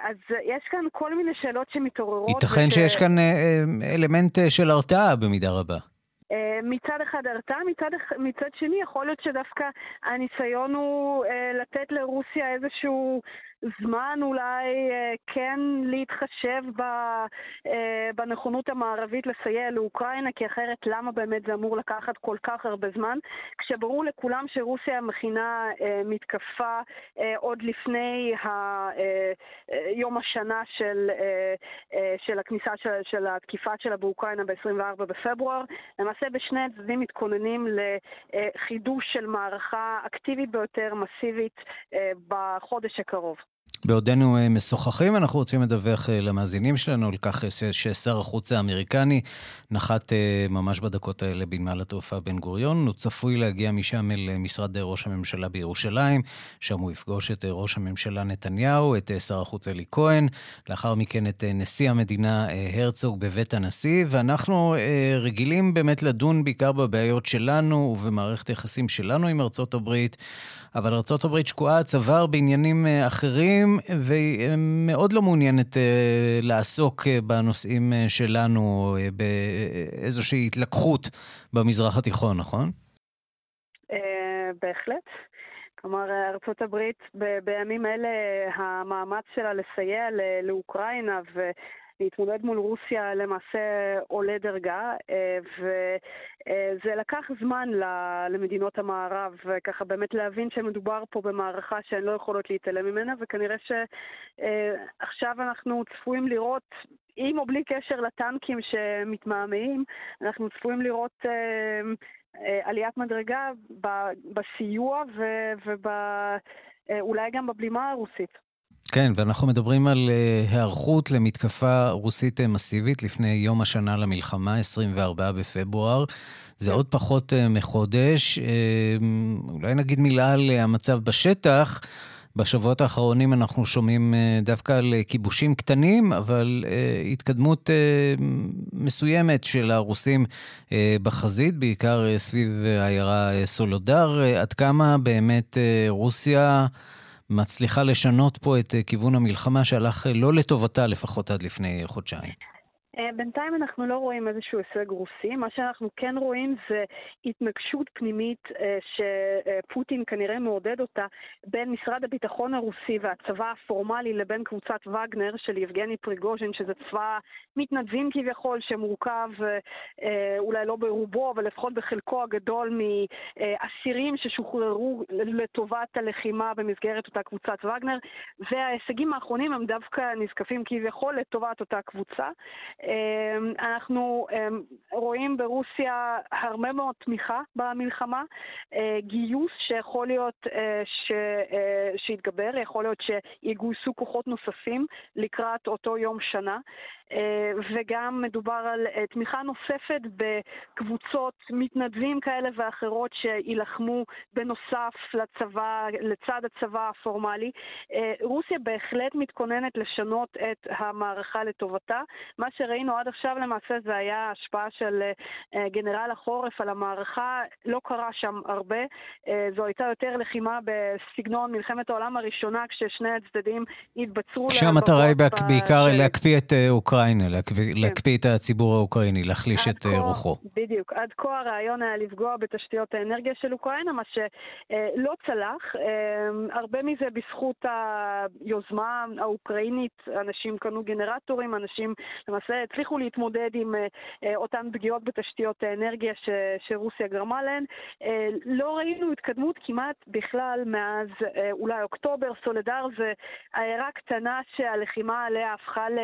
Q: אז יש כאן כל מיני שאלות שמתעוררות.
A: ייתכן וש... שיש כאן אלמנט של הרתעה במידה רבה.
Q: מצד אחד הרתעה, מצד, מצד שני יכול להיות שדווקא הניסיון הוא לתת לרוסיה איזשהו זמן אולי כן להתחשב בנכונות המערבית לסייע לאוקראינה, כי אחרת למה באמת זה אמור לקחת כל כך הרבה זמן? כשברור לכולם שרוסיה מכינה מתקפה עוד לפני יום השנה של, של הכניסה של, של התקיפה שלה באוקראינה ב-24 בפברואר. למעשה בשני הצדדים מתכוננים לחידוש של מערכה אקטיבית ביותר, מסיבית, בחודש הקרוב.
A: בעודנו משוחחים, אנחנו רוצים לדווח למאזינים שלנו על כך ששר החוץ האמריקני נחת ממש בדקות האלה בנמל התעופה בן גוריון. הוא צפוי להגיע משם אל משרד ראש הממשלה בירושלים, שם הוא יפגוש את ראש הממשלה נתניהו, את שר החוץ אלי כהן, לאחר מכן את נשיא המדינה הרצוג בבית הנשיא, ואנחנו רגילים באמת לדון בעיקר בבעיות שלנו ובמערכת היחסים שלנו עם ארצות הברית. אבל ארה"ב שקועה צוואר בעניינים אחרים, והיא מאוד לא מעוניינת לעסוק בנושאים שלנו באיזושהי התלקחות במזרח התיכון, נכון?
Q: בהחלט. כלומר, ארצות הברית בימים אלה, המאמץ שלה לסייע לאוקראינה להתמודד מול רוסיה למעשה עולה דרגה, וזה לקח זמן למדינות המערב, ככה באמת להבין שמדובר פה במערכה שהן לא יכולות להתעלם ממנה, וכנראה שעכשיו אנחנו צפויים לראות עם או בלי קשר לטנקים שמתמהמהים, אנחנו צפויים לראות אה, אה, עליית מדרגה בסיוע ואולי אה, גם בבלימה הרוסית.
A: כן, ואנחנו מדברים על היערכות למתקפה רוסית מסיבית לפני יום השנה למלחמה, 24 בפברואר. זה עוד פחות מחודש. אולי נגיד מילה על המצב בשטח. בשבועות האחרונים אנחנו שומעים אה, דווקא על אה, כיבושים קטנים, אבל אה, התקדמות מסוימת של הרוסים בחזית, בעיקר סביב העיירה סולודר. עד כמה באמת רוסיה מצליחה לשנות פה את כיוון המלחמה שהלך לא לטובתה לפחות עד לפני חודשיים?
Q: אה, בינתיים אנחנו לא רואים איזשהו הישג רוסי, מה שאנחנו כן רואים זה התנגשות פנימית אה, שפוטין כנראה מעודד אותה בין משרד הביטחון הרוסי והצבא הפורמלי לבין קבוצת וגנר של יבגני פריגוז'ין, שזה צבא מתנדבים כביכול שמורכב אה, אולי לא ברובו, אבל לפחות בחלקו הגדול מאסירים ששוחררו לטובת הלחימה במסגרת אותה קבוצת וגנר, וההישגים האחרונים הם דווקא נזקפים כביכול לטובת אותה קבוצה. אמ, אנחנו אמ, רואים ברוסיה הרבה מאוד תמיכה במלחמה, אה, גיוס שיכול להיות אה, ש... אה, שיתגבר, יכול להיות שיגויסו כוחות נוספים לקראת אותו יום שנה. וגם מדובר על תמיכה נוספת בקבוצות מתנדבים כאלה ואחרות שיילחמו בנוסף לצבא, לצד הצבא הפורמלי. רוסיה בהחלט מתכוננת לשנות את המערכה לטובתה. מה שראינו עד עכשיו למעשה זה היה השפעה של גנרל החורף על המערכה, לא קרה שם הרבה. זו הייתה יותר לחימה בסגנון מלחמת העולם הראשונה, כששני הצדדים התבצרו...
A: כשהמטרה היא בעיקר להקפיא את אוקראינה. אוקראינה, להקפיא, כן. להקפיא את הציבור האוקראיני, להחליש את אה, כה, רוחו.
Q: בדיוק. עד כה הרעיון היה לפגוע בתשתיות האנרגיה של אוקראינה, מה שלא צלח. אה, הרבה מזה בזכות היוזמה האוקראינית, אנשים קנו גנרטורים, אנשים למעשה הצליחו להתמודד עם אה, אותן פגיעות בתשתיות האנרגיה ש, שרוסיה גרמה להן. לא ראינו התקדמות כמעט בכלל מאז אולי אוקטובר. סולדר זה עיירה קטנה שהלחימה עליה הפכה ל...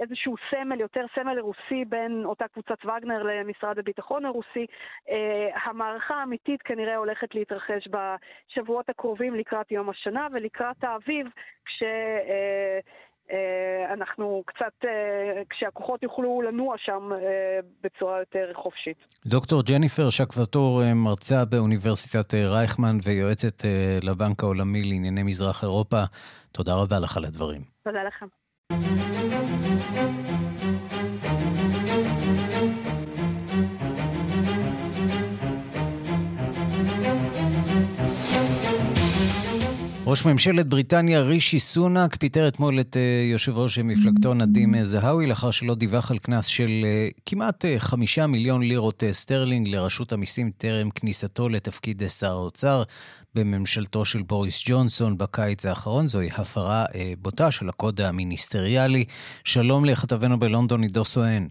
Q: איזשהו סמל, יותר סמל רוסי בין אותה קבוצת וגנר למשרד הביטחון הרוסי. אה, המערכה האמיתית כנראה הולכת להתרחש בשבועות הקרובים לקראת יום השנה ולקראת האביב, כש... אה, אה, אנחנו קצת, כשהכוחות יוכלו לנוע שם בצורה יותר חופשית.
A: דוקטור ג'ניפר שקבטור, מרצה באוניברסיטת רייכמן ויועצת לבנק העולמי לענייני מזרח אירופה, תודה רבה לך על הדברים.
Q: תודה לכם.
A: ראש ממשלת בריטניה רישי סונאק פיטר אתמול את אה, יושב ראש מפלגתו נדים אה, זהאווי לאחר שלא דיווח על קנס של אה, כמעט חמישה מיליון לירות סטרלינג לרשות המיסים טרם כניסתו לתפקיד שר האוצר. בממשלתו של בוריס ג'ונסון בקיץ האחרון. זוהי הפרה בוטה של הקוד המיניסטריאלי. שלום לכתבנו בלונדון, עידו סואן.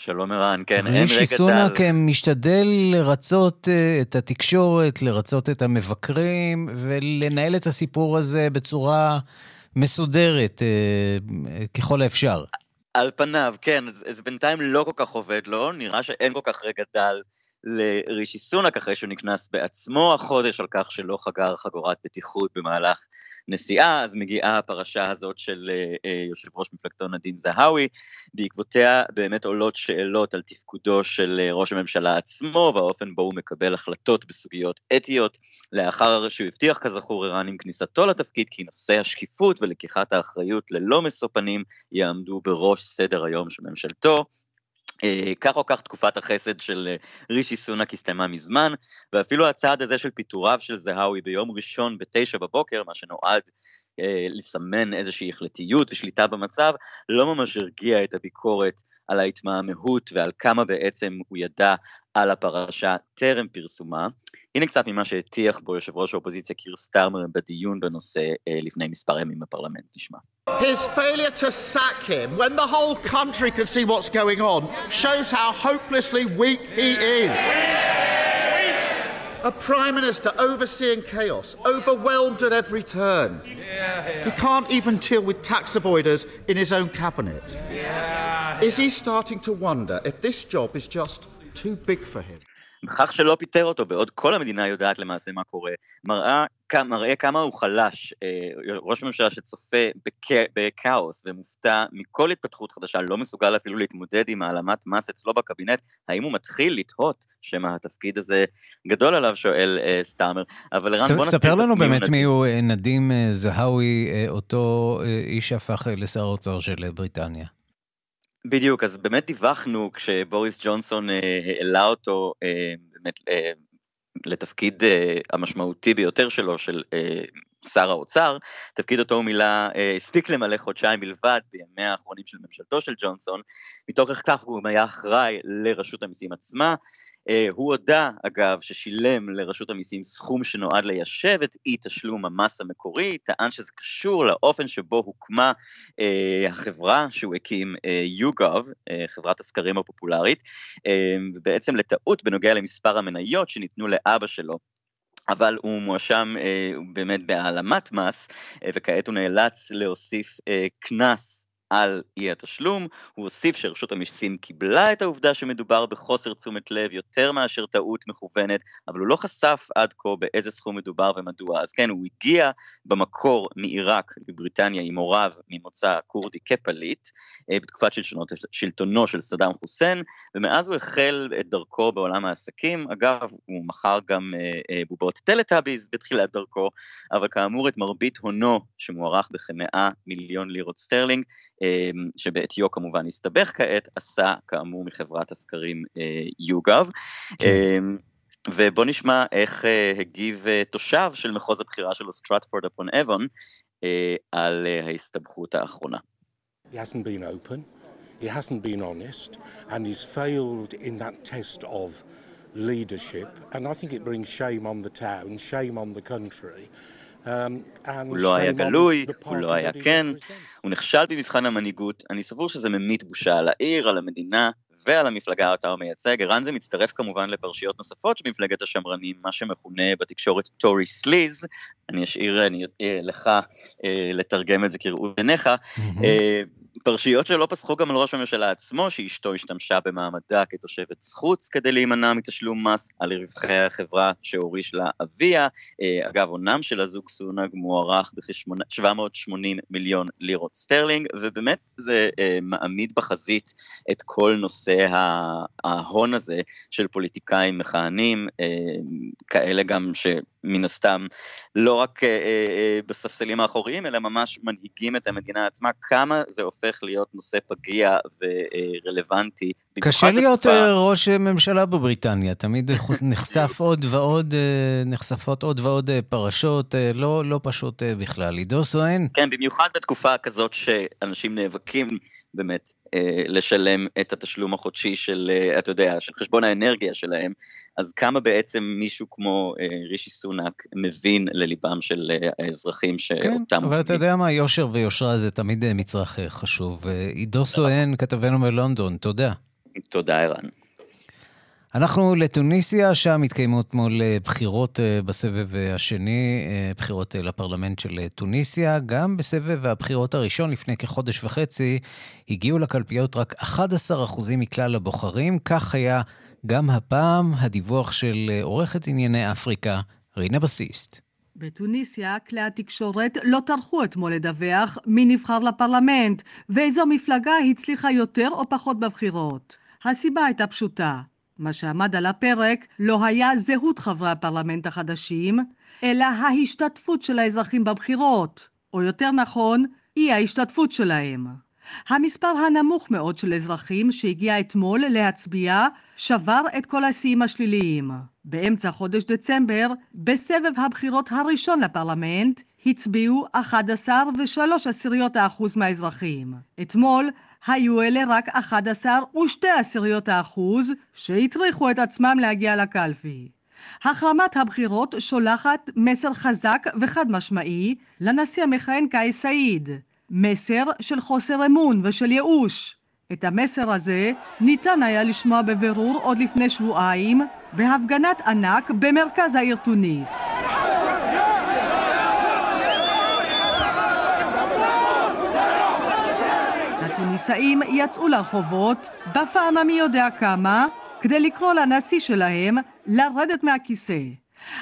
R: שלום ערן, כן, אין רגע
A: רישי סונאק משתדל לרצות אה, את התקשורת, לרצות את המבקרים ולנהל את הסיפור הזה בצורה מסודרת אה, ככל האפשר.
R: על פניו, כן, זה בינתיים לא כל כך עובד לו, נראה שאין כל כך רגע דל לרישי סונאק אחרי שהוא נקנס בעצמו החודש על כך שלא חגר חגורת בטיחות במהלך נסיעה, אז מגיעה הפרשה הזאת של uh, יושב ראש מפלגתו נדין זהאווי, בעקבותיה באמת עולות שאלות על תפקודו של uh, ראש הממשלה עצמו והאופן בו הוא מקבל החלטות בסוגיות אתיות, לאחר שהוא הבטיח כזכור ערן עם כניסתו לתפקיד כי נושא השקיפות ולקיחת האחריות ללא משוא פנים יעמדו בראש סדר היום של ממשלתו, אה, כך או כך תקופת החסד של אה, רישי סונאק הסתיימה מזמן, ואפילו הצעד הזה של פיטוריו של זהאווי ביום ראשון בתשע בבוקר, מה שנועד אה, לסמן איזושהי החלטיות ושליטה במצב, לא ממש הרגיע את הביקורת על ההתמהמהות ועל כמה בעצם הוא ידע על הפרשה טרם פרסומה. הנה קצת ממה שהטיח בו יושב ראש האופוזיציה קיר סטארמר בדיון בנושא לפני מספר ימים בפרלמנט, נשמע.
S: His failure to sack him when the whole country can see what's going on shows how hopelessly weak he is. A prime minister overseeing chaos, overwhelmed at every turn. He can't even deal with tax avoiders in his own cabinet. Is he starting to wonder if this job is just too big for him?
R: בכך שלא פיטר אותו, בעוד כל המדינה יודעת למעשה מה קורה, מראה, מראה כמה הוא חלש. ראש ממשלה שצופה בכאוס ומופתע מכל התפתחות חדשה, לא מסוגל אפילו להתמודד עם העלמת מס אצלו בקבינט, האם הוא מתחיל לתהות שמא התפקיד הזה גדול עליו, שואל סטאמר. אבל ערן, בוא
A: ספר לנו באמת מי הוא נדים זהאווי, אותו איש שהפך לשר האוצר של בריטניה.
R: בדיוק, אז באמת דיווחנו כשבוריס ג'ונסון העלה אותו באמת לתפקיד המשמעותי ביותר שלו, של שר האוצר, תפקיד אותו הוא מילא, הספיק למלא חודשיים בלבד בימיה האחרונים של ממשלתו של ג'ונסון, מתוקף כך הוא היה אחראי לרשות המיסים עצמה, הוא הודה, אגב, ששילם לרשות המיסים סכום שנועד ליישב את אי תשלום המס המקורי, טען שזה קשור לאופן שבו הוקמה אה, החברה שהוא הקים, אה, YouGov, אה, חברת הסקרים הפופולרית, אה, ובעצם לטעות בנוגע למספר המניות שניתנו לאבא שלו. אבל הוא מואשם אה, באמת בהעלמת מס, אה, וכעת הוא נאלץ להוסיף קנס אה, על אי התשלום, הוא הוסיף שרשות המיסים קיבלה את העובדה שמדובר בחוסר תשומת לב יותר מאשר טעות מכוונת, אבל הוא לא חשף עד כה באיזה סכום מדובר ומדוע. אז כן, הוא הגיע במקור מעיראק לבריטניה עם הוריו ממוצא כורדי כפליט, בתקופת שלשונות, שלטונו של סדאם חוסיין, ומאז הוא החל את דרכו בעולם העסקים. אגב, הוא מכר גם בובות טלטאביז בתחילת דרכו, אבל כאמור את מרבית הונו, שמוערך בכמאה מיליון לירות סטרלינג, שבעטיו כמובן הסתבך כעת, עשה כאמור מחברת הסקרים YouGov. ובוא נשמע איך הגיב תושב של מחוז הבחירה שלו, סטרטפורד אפון אבון, על ההסתבכות האחרונה.
T: He hasn't been open, he hasn't been honest, and he's failed in that test of leadership, and I think it brings shame on the town, shame on the country.
R: הוא לא היה גלוי, הוא לא היה כן, הוא נכשל במבחן המנהיגות, אני סבור שזה ממית בושה על העיר, על המדינה ועל המפלגה אותה הוא מייצג. ערן זה מצטרף כמובן לפרשיות נוספות של מפלגת השמרנים, מה שמכונה בתקשורת טורי סליז, אני אשאיר אני, לך לתרגם את זה כראות עיניך. פרשיות שלא פסחו גם על ראש הממשלה עצמו, שאשתו השתמשה במעמדה כתושבת חוץ כדי להימנע מתשלום מס על רווחי החברה שהוריש לה אביה. אגב, הונם של הזוג סונאק מוערך בכ-780 מיליון לירות סטרלינג, ובאמת זה מעמיד בחזית את כל נושא ההון הזה של פוליטיקאים מכהנים, כאלה גם ש... מן הסתם, לא רק אה, אה, בספסלים האחוריים, אלא ממש מנהיגים את המדינה עצמה, כמה זה הופך להיות נושא פגיע ורלוונטי.
A: קשה להיות התקופה... ראש ממשלה בבריטניה, תמיד נחשף עוד ועוד, נחשפות עוד ועוד פרשות, לא, לא פשוט בכלל. עידו סואן?
R: כן, במיוחד בתקופה כזאת שאנשים נאבקים באמת אה, לשלם את התשלום החודשי של, אה, אתה יודע, של חשבון האנרגיה שלהם, אז כמה בעצם מישהו כמו אה, רישי סונאק מבין לליבם של אה, האזרחים שאותם...
A: כן, אבל אתה יודע מה, יושר ויושרה זה תמיד אה, מצרך אה, חשוב. אה, עידו סואן, כתבנו מלונדון, תודה.
R: תודה, ערן.
A: אנחנו לתוניסיה, שם התקיימו אתמול בחירות בסבב השני, בחירות לפרלמנט של תוניסיה. גם בסבב הבחירות הראשון, לפני כחודש וחצי, הגיעו לקלפיות רק 11% מכלל הבוחרים. כך היה גם הפעם הדיווח של עורכת ענייני אפריקה, רינה בסיסט.
U: בתוניסיה כלי התקשורת לא טרחו אתמול לדווח מי נבחר לפרלמנט ואיזו מפלגה הצליחה יותר או פחות בבחירות. הסיבה הייתה פשוטה, מה שעמד על הפרק לא היה זהות חברי הפרלמנט החדשים, אלא ההשתתפות של האזרחים בבחירות, או יותר נכון, אי ההשתתפות שלהם. המספר הנמוך מאוד של אזרחים שהגיע אתמול להצביע שבר את כל השיאים השליליים. באמצע חודש דצמבר, בסבב הבחירות הראשון לפרלמנט, הצביעו 11 ו-3 עשיריות האחוז מהאזרחים. אתמול היו אלה רק 11 ושתי עשיריות האחוז שהטריחו את עצמם להגיע לקלפי. החרמת הבחירות שולחת מסר חזק וחד משמעי לנשיא המכהן קאיס סעיד. מסר של חוסר אמון ושל ייאוש. את המסר הזה ניתן היה לשמוע בבירור עוד לפני שבועיים בהפגנת ענק במרכז העיר תוניס. התוניסאים יצאו לרחובות בפעם המי יודע כמה כדי לקרוא לנשיא שלהם לרדת מהכיסא.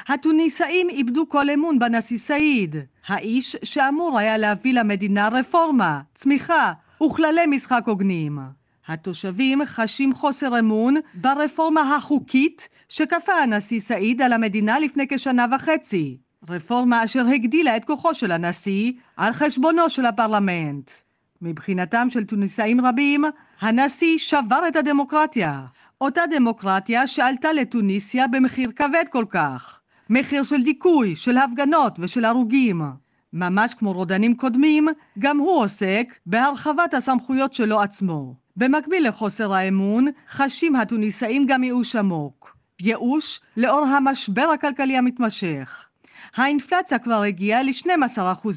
U: התוניסאים איבדו כל אמון בנשיא סעיד, האיש שאמור היה להביא למדינה רפורמה, צמיחה וכללי משחק הוגנים. התושבים חשים חוסר אמון ברפורמה החוקית שכפה הנשיא סעיד על המדינה לפני כשנה וחצי, רפורמה אשר הגדילה את כוחו של הנשיא על חשבונו של הפרלמנט. מבחינתם של תוניסאים רבים, הנשיא שבר את הדמוקרטיה, אותה דמוקרטיה שעלתה לתוניסיה במחיר כבד כל כך, מחיר של דיכוי, של הפגנות ושל הרוגים. ממש כמו רודנים קודמים, גם הוא עוסק בהרחבת הסמכויות שלו עצמו. במקביל לחוסר האמון, חשים התוניסאים גם ייאוש עמוק. ייאוש לאור המשבר הכלכלי המתמשך. האינפלציה כבר הגיעה ל-12%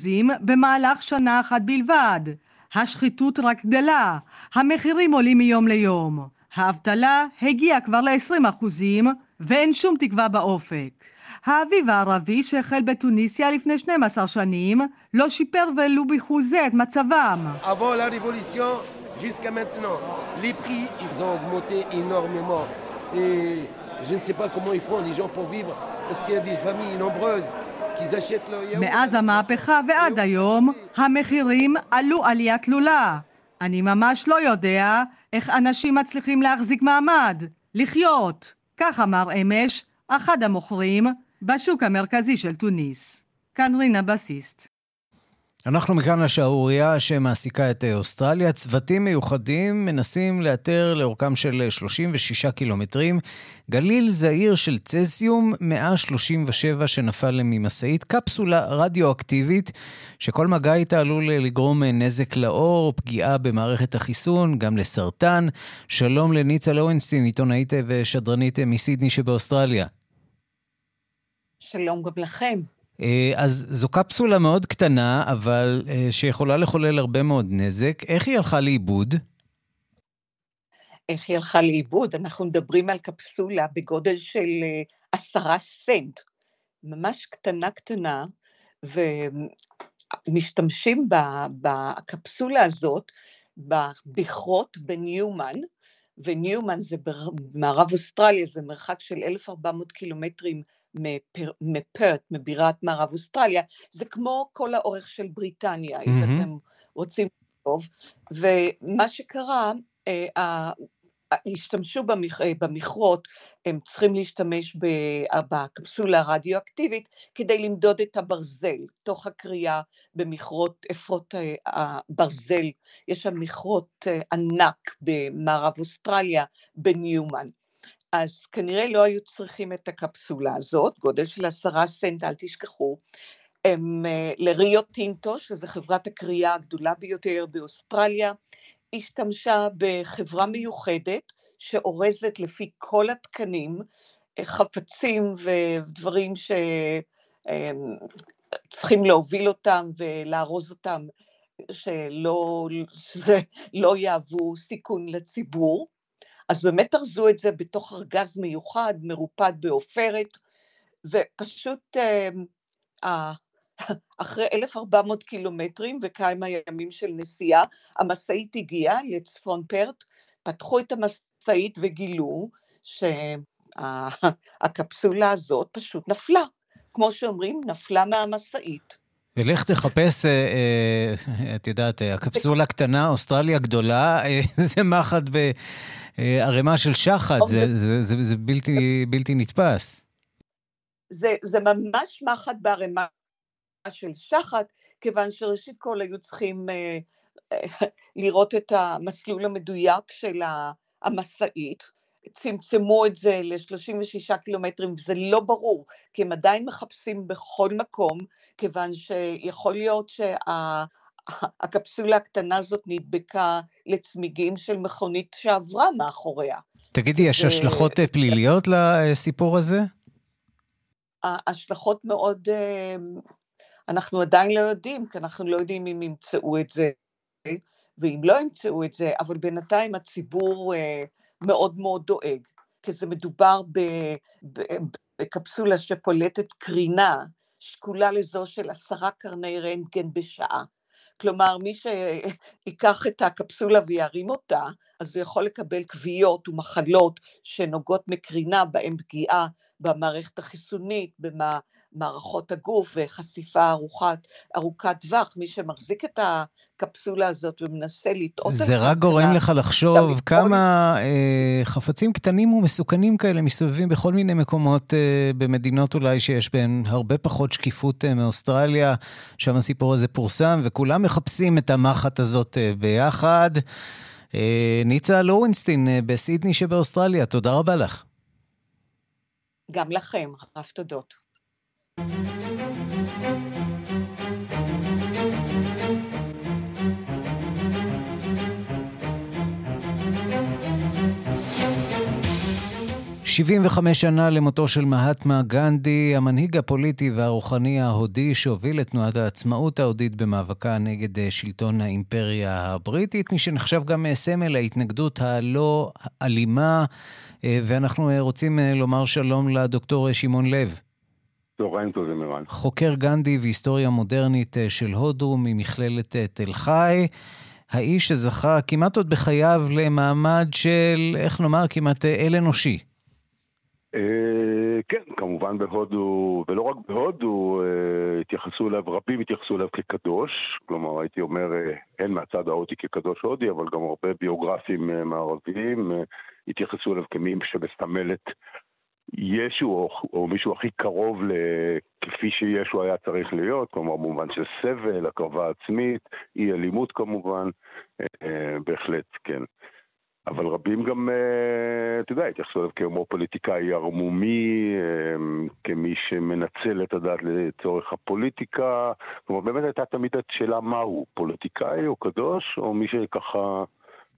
U: במהלך שנה אחת בלבד. השחיתות רק גדלה, המחירים עולים מיום ליום. האבטלה הגיעה כבר ל-20% ואין שום תקווה באופק. האביב הערבי שהחל בתוניסיה לפני 12 שנים לא שיפר ולו בחוזה את מצבם.
V: Je ne sais pas comment ils font les gens pour vivre parce qu'il y a des familles nombreuses
U: מאז המהפכה ועד היום, המחירים עלו עלייה תלולה. אני ממש לא יודע איך אנשים מצליחים להחזיק מעמד, לחיות. כך אמר אמש אחד המוכרים בשוק המרכזי של תוניס. כאן רינה בסיסט.
A: אנחנו מכאן לשערורייה שמעסיקה את אוסטרליה. צוותים מיוחדים מנסים לאתר לאורכם של 36 קילומטרים גליל זעיר של צזיום 137 שנפל ממשאית, קפסולה רדיואקטיבית שכל מגע איתה עלול לגרום נזק לעור, פגיעה במערכת החיסון, גם לסרטן. שלום לניצה לוינסטין, עיתונאית ושדרנית מסידני שבאוסטרליה.
W: שלום גם לכם.
A: אז זו קפסולה מאוד קטנה, אבל שיכולה לחולל הרבה מאוד נזק. איך היא הלכה לאיבוד?
W: איך היא הלכה לאיבוד? אנחנו מדברים על קפסולה בגודל של עשרה סנט, ממש קטנה קטנה, ומשתמשים בקפסולה הזאת במכרות בניומן, וניומן זה במערב אוסטרליה, זה מרחק של 1,400 קילומטרים מפרט, מבירת מערב אוסטרליה, זה כמו כל האורך של בריטניה, mm-hmm. אם אתם רוצים טוב, ומה שקרה, השתמשו במכרות, הם צריכים להשתמש בקפסולה הרדיואקטיבית כדי למדוד את הברזל, תוך הקריאה במכרות אפרות הברזל, יש שם מכרות ענק במערב אוסטרליה, בניומן. אז כנראה לא היו צריכים את הקפסולה הזאת, גודל של עשרה סנט, אל תשכחו. הם לריו טינטו, שזו חברת הקריאה הגדולה ביותר באוסטרליה, השתמשה בחברה מיוחדת שאורזת לפי כל התקנים חפצים ודברים שצריכים להוביל אותם ולארוז אותם, שלא, לא יהוו סיכון לציבור. אז באמת ארזו את זה בתוך ארגז מיוחד, מרופד בעופרת, ופשוט אה, אחרי 1,400 קילומטרים וכמה ימים של נסיעה, המשאית הגיעה לצפון פרט, פתחו את המשאית וגילו שהקפסולה הזאת פשוט נפלה. כמו שאומרים, נפלה מהמשאית.
A: ולך תחפש, אה, אה, את יודעת, הקפסולה קטנה, אוסטרליה גדולה, זה מחט בערימה של שחת, זה, זה, זה, זה בלתי, בלתי נתפס.
W: זה, זה ממש מחט בערימה של שחת, כיוון שראשית כל היו צריכים לראות את המסלול המדויק של המשאית, צמצמו את זה ל-36 קילומטרים, וזה לא ברור, כי הם עדיין מחפשים בכל מקום, כיוון שיכול להיות שהקפסולה הקטנה הזאת נדבקה לצמיגים של מכונית שעברה מאחוריה.
A: תגידי, יש השלכות פליליות לסיפור הזה?
W: השלכות מאוד, אנחנו עדיין לא יודעים, כי אנחנו לא יודעים אם ימצאו את זה, ואם לא ימצאו את זה, אבל בינתיים הציבור אה, מאוד מאוד דואג, כי זה מדובר בקפסולה שפולטת קרינה שקולה לזו של עשרה קרני רנטגן בשעה. כלומר, מי שיקח את הקפסולה וירים אותה, אז הוא יכול לקבל כוויות ומחלות שנוגעות מקרינה, בהן פגיעה במערכת החיסונית, במה, מערכות הגוף וחשיפה ארוכת, ארוכת טווח, מי שמחזיק את הקפסולה הזאת ומנסה לטעות...
A: זה רק גורם לך לחשוב כמה אה, חפצים קטנים ומסוכנים כאלה מסתובבים בכל מיני מקומות אה, במדינות אולי שיש בהן הרבה פחות שקיפות אה, מאוסטרליה, שם הסיפור הזה פורסם, וכולם מחפשים את המחט הזאת אה, ביחד. אה, ניצה לורינסטין אה, בסידני שבאוסטרליה, תודה רבה לך.
W: גם לכם, רב תודות.
A: 75 שנה למותו של מהטמה גנדי, המנהיג הפוליטי והרוחני ההודי שהוביל את תנועת העצמאות ההודית במאבקה נגד אה, שלטון האימפריה הבריטית, מי שנחשב גם אה, סמל ההתנגדות הלא אלימה, אה, ואנחנו רוצים לומר שלום לדוקטור שמעון לב.
X: צהריים טובים, ערן.
A: חוקר גנדי והיסטוריה מודרנית אה, של הודו ממכללת אה, תל חי. האיש שזכה כמעט עוד בחייו למעמד של, איך נאמר, כמעט אה, אל אנושי.
X: כן, כמובן בהודו, ולא רק בהודו, התייחסו אליו, רבים התייחסו אליו כקדוש, כלומר הייתי אומר, הן מהצד ההודי כקדוש הודי, אבל גם הרבה ביוגרפים מערביים התייחסו אליו כמי שמסמל את ישו או, או מישהו הכי קרוב כפי שישו היה צריך להיות, כלומר במובן של סבל, הקרבה עצמית, אי אלימות כמובן, אה, בהחלט כן. אבל רבים גם, אה, אתה יודע, התייחסו אליו כמו פוליטיקאי ערמומי, אה, כמי שמנצל את הדת לצורך הפוליטיקה. כלומר, באמת הייתה תמיד השאלה מהו, פוליטיקאי או קדוש, או מי שככה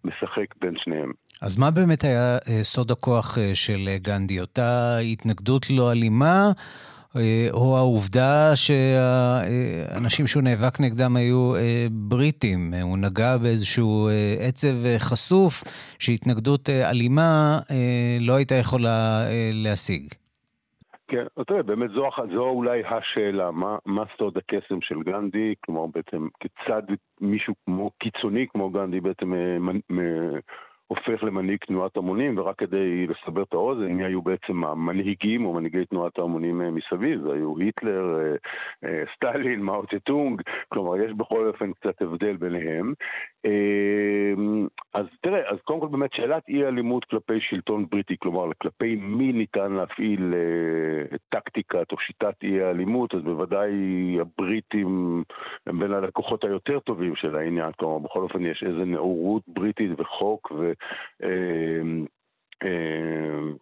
X: משחק בין שניהם.
A: אז מה באמת היה אה, סוד הכוח אה, של אה, גנדי? אותה התנגדות לא אלימה, או העובדה שהאנשים שהוא נאבק נגדם היו בריטים? הוא נגע באיזשהו עצב חשוף שהתנגדות אלימה לא הייתה יכולה להשיג.
X: כן, תראה, באמת זו, זו אולי השאלה, מה, מה סוד הקסם של גנדי, כלומר בעצם כיצד מישהו כמו קיצוני כמו גנדי בעצם הופך למנהיג תנועת המונים, ורק כדי לסבר את האוזן, מי היו בעצם המנהיגים או מנהיגי תנועת המונים אה, מסביב, זה היו היטלר, אה, אה, סטלין, מאו טטונג, כלומר יש בכל אופן קצת הבדל ביניהם. אז תראה, אז קודם כל באמת שאלת אי אלימות כלפי שלטון בריטי, כלומר כלפי מי ניתן להפעיל טקטיקת או שיטת אי האלימות, אז בוודאי הבריטים הם בין הלקוחות היותר טובים של העניין, כלומר בכל אופן יש איזו נאורות בריטית וחוק ו... אמ,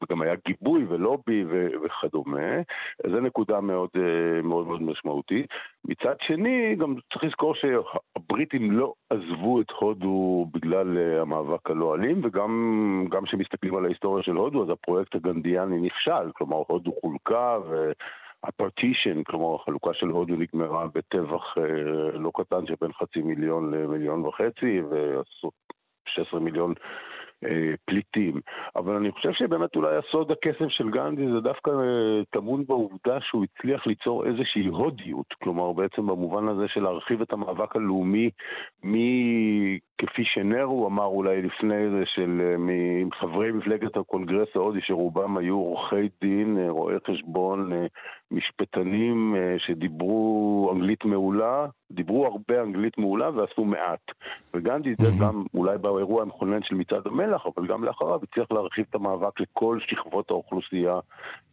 X: וגם היה גיבוי ולובי וכדומה, זו נקודה מאוד, אה, מאוד מאוד משמעותית. מצד שני, גם צריך לזכור שהבריטים לא עזבו את הודו בגלל אה, המאבק הלא אלים, וגם כשמסתכלים על ההיסטוריה של הודו, אז הפרויקט הגנדיאני נכשל, כלומר הודו חולקה ו... הפרטישן, כלומר החלוקה של הודו נגמרה בטבח אה, לא קטן שבין חצי מיליון למיליון וחצי, ו-16 מיליון אה, פליטים. אבל אני חושב שבאמת אולי הסוד הכסף של גנדי זה דווקא אה, טמון בעובדה שהוא הצליח ליצור איזושהי הודיות, כלומר בעצם במובן הזה של להרחיב את המאבק הלאומי מכפי שנרו אמר אולי לפני זה, של אה, מחברי מפלגת הקונגרס ההודי שרובם היו עורכי דין, רואי חשבון, משפטנים שדיברו אנגלית מעולה, דיברו הרבה אנגלית מעולה ועשו מעט. וגנדי זה גם אולי באירוע המכונן של מצעד המלח, אבל גם לאחריו הצליח להרחיב את המאבק לכל שכבות האוכלוסייה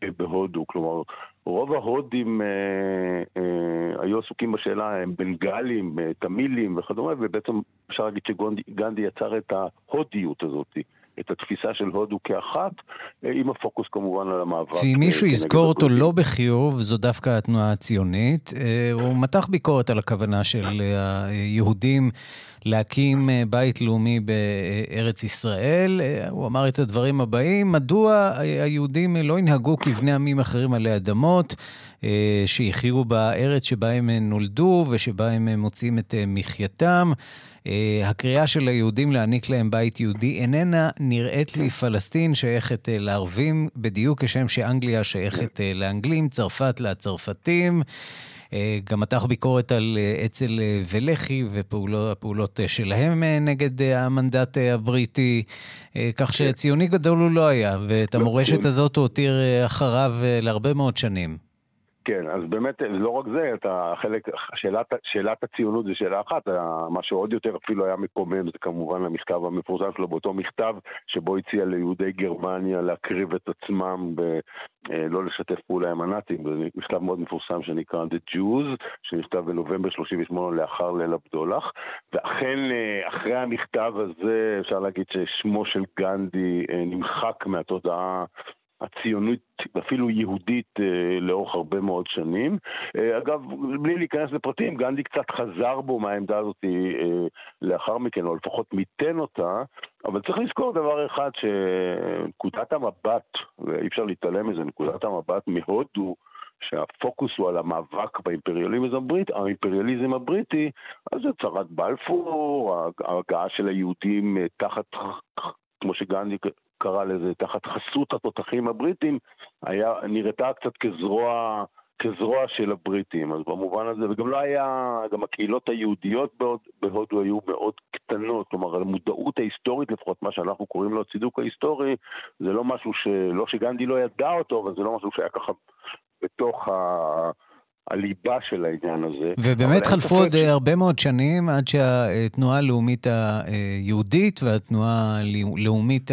X: אה, בהודו. כלומר, רוב ההודים אה, אה, היו עסוקים בשאלה, הם בנגלים, אה, תמילים וכדומה, ובעצם אפשר להגיד שגנדי יצר את ההודיות הזאת. את התפיסה של הודו כאחת, אה, עם הפוקוס כמובן על המאבק.
A: ואם מישהו יזכור אותו לא בחיוב, זו דווקא התנועה הציונית. הוא מתח ביקורת על הכוונה של היהודים להקים בית לאומי בארץ ישראל. הוא אמר את הדברים הבאים, מדוע היהודים לא ינהגו כבני עמים אחרים עלי אדמות? אה, שיחיו בארץ שבה הם נולדו ושבה הם מוצאים את אה, מחייתם. אה, הקריאה של היהודים להעניק להם בית יהודי איננה נראית לי פלסטין שייכת לערבים, בדיוק כשם שאנגליה שייכת לאנגלים, צרפת לצרפתים. גם מתח ביקורת על אצ"ל ולח"י ופעולות שלהם נגד המנדט הבריטי, כך שציוני גדול הוא לא היה, ואת המורשת הזאת הוא הותיר אחריו להרבה מאוד שנים.
X: כן, אז באמת, לא רק זה, את החלק, שאלת, שאלת הציונות זה שאלה אחת, מה שעוד יותר אפילו היה מקומם זה כמובן המכתב המפורסם שלו, באותו מכתב שבו הציע ליהודי גרמניה להקריב את עצמם ולא אה, לשתף פעולה עם הנאצים, זה מכתב מאוד מפורסם שנקרא The Jews, שנכתב בנובמבר 38 לאחר ליל הבדולח, ואכן אה, אחרי המכתב הזה אפשר להגיד ששמו של גנדי אה, נמחק מהתודעה הציונית, אפילו יהודית, אה, לאורך הרבה מאוד שנים. אה, אגב, בלי להיכנס לפרטים, גנדי קצת חזר בו מהעמדה הזאת אה, לאחר מכן, או לפחות מיתן אותה, אבל צריך לזכור דבר אחד, שנקודת המבט, ואי אפשר להתעלם מזה, נקודת המבט מהודו, שהפוקוס הוא על המאבק באימפריאליזם הבריטי, האימפריאליזם הבריטי, אז זה צרת בלפור, ההגעה של היהודים תחת, כמו שגנדי קרא לזה, תחת חסות התותחים הבריטים, היה, נראתה קצת כזרוע, כזרוע של הבריטים. אז במובן הזה, וגם לא היה, גם הקהילות היהודיות בהוד, בהודו היו מאוד קטנות, כלומר המודעות ההיסטורית, לפחות מה שאנחנו קוראים לו הצידוק ההיסטורי, זה לא משהו ש... לא שגנדי לא ידע אותו, אבל זה לא משהו שהיה ככה בתוך ה... הליבה של העניין הזה.
A: ובאמת חלפו עוד ש... הרבה מאוד שנים עד שהתנועה הלאומית היהודית והתנועה הלאומית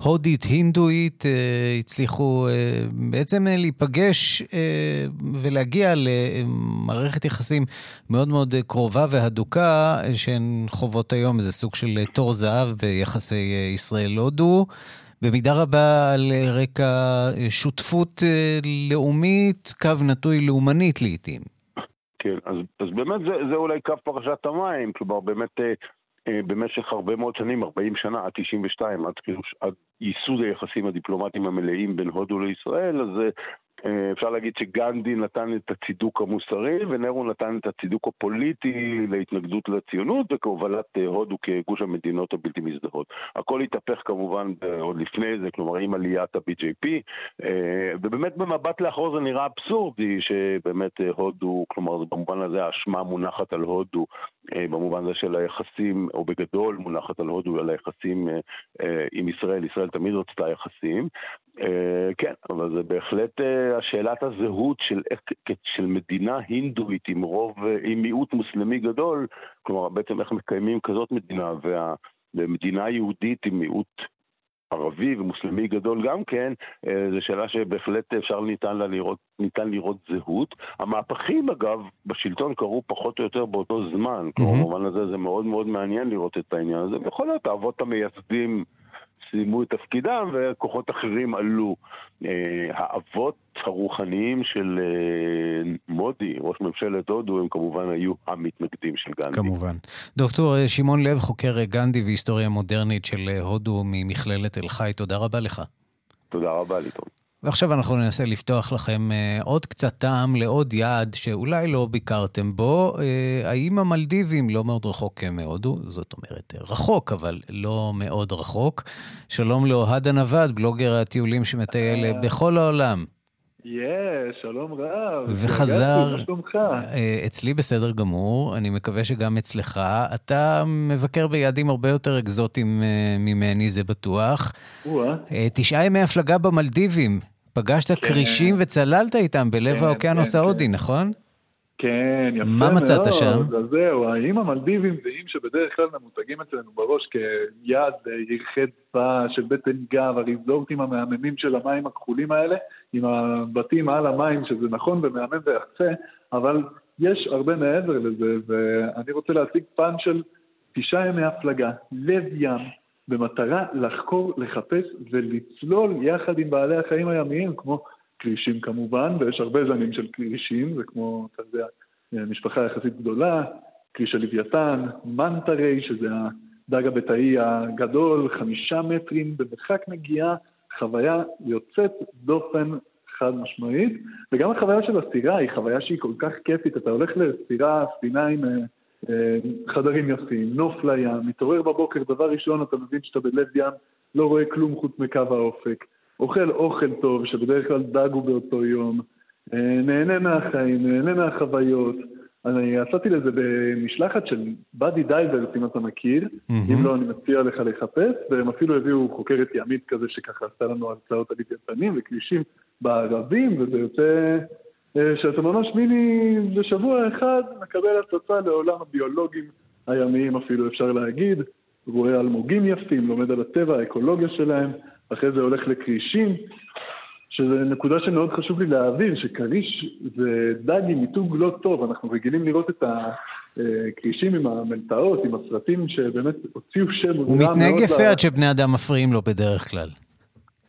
A: ההודית-הינדואית אה, הצליחו אה, בעצם להיפגש אה, ולהגיע למערכת יחסים מאוד מאוד קרובה והדוקה, שהן חוות היום איזה סוג של תור זהב ביחסי ישראל-הודו. במידה רבה על רקע שותפות אה, לאומית, קו נטוי לאומנית לעיתים.
X: כן, אז, אז באמת זה, זה אולי קו פרשת המים, כלומר באמת אה, אה, במשך הרבה מאוד שנים, 40 שנה, עד 92, עד, כאילו, עד ייסוד היחסים הדיפלומטיים המלאים בין הודו לישראל, אז אה, אפשר להגיד שגנדי נתן את הצידוק המוסרי ונרו נתן את הצידוק הפוליטי להתנגדות לציונות וכהובלת אה, הודו כגוש המדינות הבלתי מזדהות. הכל התהפך כמובן עוד לפני זה, כלומר עם עליית ה-BJP, אה, ובאמת במבט לאחור זה נראה אבסורדי שבאמת הודו, כלומר במובן הזה האשמה מונחת על הודו, במובן הזה של היחסים, או בגדול מונחת על הודו על היחסים עם ישראל, ישראל תמיד רצתה יחסים. כן, אבל זה בהחלט שאלת הזהות של, של מדינה הינדואית עם רוב, עם מיעוט מוסלמי גדול, כלומר בעצם איך מקיימים כזאת מדינה, ומדינה יהודית עם מיעוט ערבי ומוסלמי גדול גם כן, אה, זו שאלה שבהחלט אפשר ניתן לראות, ניתן לראות זהות. המהפכים אגב בשלטון קרו פחות או יותר באותו זמן, כלומר במובן הזה זה מאוד מאוד מעניין לראות את העניין הזה, ויכול להיות האבות המייסדים סיימו את תפקידם וכוחות אחרים עלו. אה, האבות הרוחניים של אה, מודי, ראש ממשלת הודו, הם כמובן היו המתנגדים של גנדי.
A: כמובן. דוקטור אה, שמעון לב, חוקר גנדי והיסטוריה מודרנית של הודו ממכללת תל חי, תודה רבה לך.
X: תודה רבה, ליטון.
A: ועכשיו אנחנו ננסה לפתוח לכם uh, עוד קצת טעם לעוד יעד שאולי לא ביקרתם בו. Uh, האם המלדיבים לא מאוד רחוק מהודו? זאת אומרת, רחוק, אבל לא מאוד רחוק. שלום לאוהד הנווד, בלוגר הטיולים שמטייל uh, בכל העולם.
Y: יש, שלום רב.
A: וחזר, אצלי בסדר גמור, אני מקווה שגם אצלך. אתה מבקר ביעדים הרבה יותר אקזוטיים ממני, זה בטוח. תשעה ימי הפלגה במלדיבים. פגשת כן. כרישים וצללת איתם בלב כן, האוקיינוס כן, ההודי,
Y: כן.
A: נכון?
Y: כן, יפה
A: מאוד. מה מצאת שם?
Y: אז זהו, האיים המלדיבים זה איים שבדרך כלל ממותגים אצלנו בראש כיד ירחי צפה של בטן גב, הריזורטים המהממים של המים הכחולים האלה, עם הבתים על המים, שזה נכון ומהמם ויחצה, אבל יש הרבה מעבר לזה, ואני רוצה להציג פן של תשעה ימי הפלגה, לב ים, במטרה לחקור, לחפש ולצלול יחד עם בעלי החיים הימיים, כמו כרישים כמובן, ויש הרבה זנים של כרישים, זה כמו, אתה יודע, משפחה יחסית גדולה, כריש הלוויתן, מנטרי, שזה הדג הבתאי הגדול, חמישה מטרים במרחק נגיעה, חוויה יוצאת דופן חד משמעית, וגם החוויה של הסירה היא חוויה שהיא כל כך כיפית, אתה הולך לסירה, ספינה עם אה, חדרים יפים, נוף לים, מתעורר בבוקר, דבר ראשון אתה מבין שאתה בלב ים, לא רואה כלום חוץ מקו האופק, אוכל אוכל טוב, שבדרך כלל דג הוא באותו יום, אה, נהנה מהחיים, נהנה מהחוויות. אני יצאתי לזה במשלחת של Buddy Divers, אם אתה מכיר, mm-hmm. אם לא, אני מציע לך לחפש, והם אפילו הביאו חוקרת ימית כזה שככה עשתה לנו הרצאות על לוויתנים וכרישים בערבים, וזה יוצא אה, שאתה ממש מיני בשבוע אחד מקבל הצצה לעולם הביולוגים הימיים אפילו, אפשר להגיד, רואה אלמוגים יפים, לומד על הטבע, האקולוגיה שלהם, אחרי זה הולך לכרישים, שזו נקודה שמאוד חשוב לי להעביר, שכריש זה דג עם מיתוג לא טוב, אנחנו רגילים לראות את הכרישים עם המלטעות, עם הסרטים שבאמת הוציאו שם
A: הוא מתנהג יפה. עד שבני אדם מפריעים לו בדרך כלל.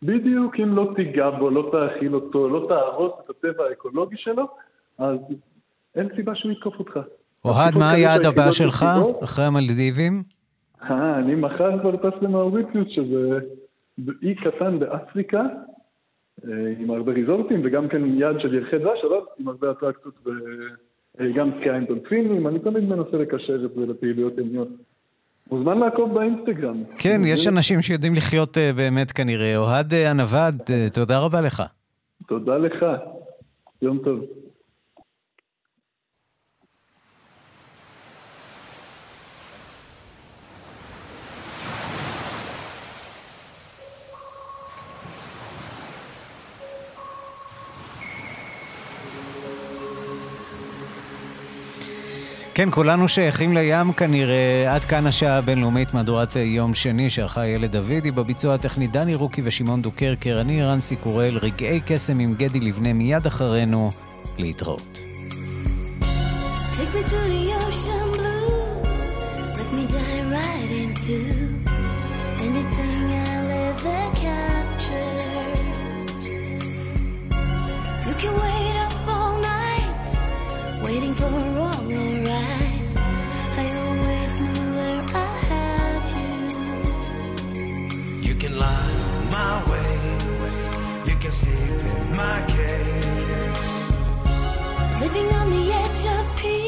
Y: בדיוק, אם לא תיגע בו, לא תאכיל אותו, לא תהרוס את הטבע האקולוגי שלו, אז אין סיבה שהוא יתקוף אותך.
A: אוהד, מה היעד הבא שלך אחרי המלדיבים?
Y: אה, אני מחר כבר טס למאוריציוס, שזה אי קטן באפריקה, אה, עם הרבה ריזורטים, וגם כן יד של ירחי דבש, אבל עם הרבה אטרקציות וגם סקייה עם דולפינים, אני תמיד מנסה לקשר את זה לפעילויות ימיות. מוזמן לעקוב באינסטגרם.
A: כן, יש אנשים שיודעים לחיות אה, באמת כנראה. אוהד הנווד, אה, תודה רבה לך.
Y: תודה לך. יום טוב.
A: כן, כולנו שייכים לים כנראה. עד כאן השעה הבינלאומית מהדורת יום שני שערכה ילד דוידי. בביצוע הטכני דני רוקי ושמעון דוקרקר. אני רנסי קורל, רגעי קסם עם גדי לבנה מיד אחרינו. להתראות. Take me to the ocean blue, let me dive right into Living on the edge of peace.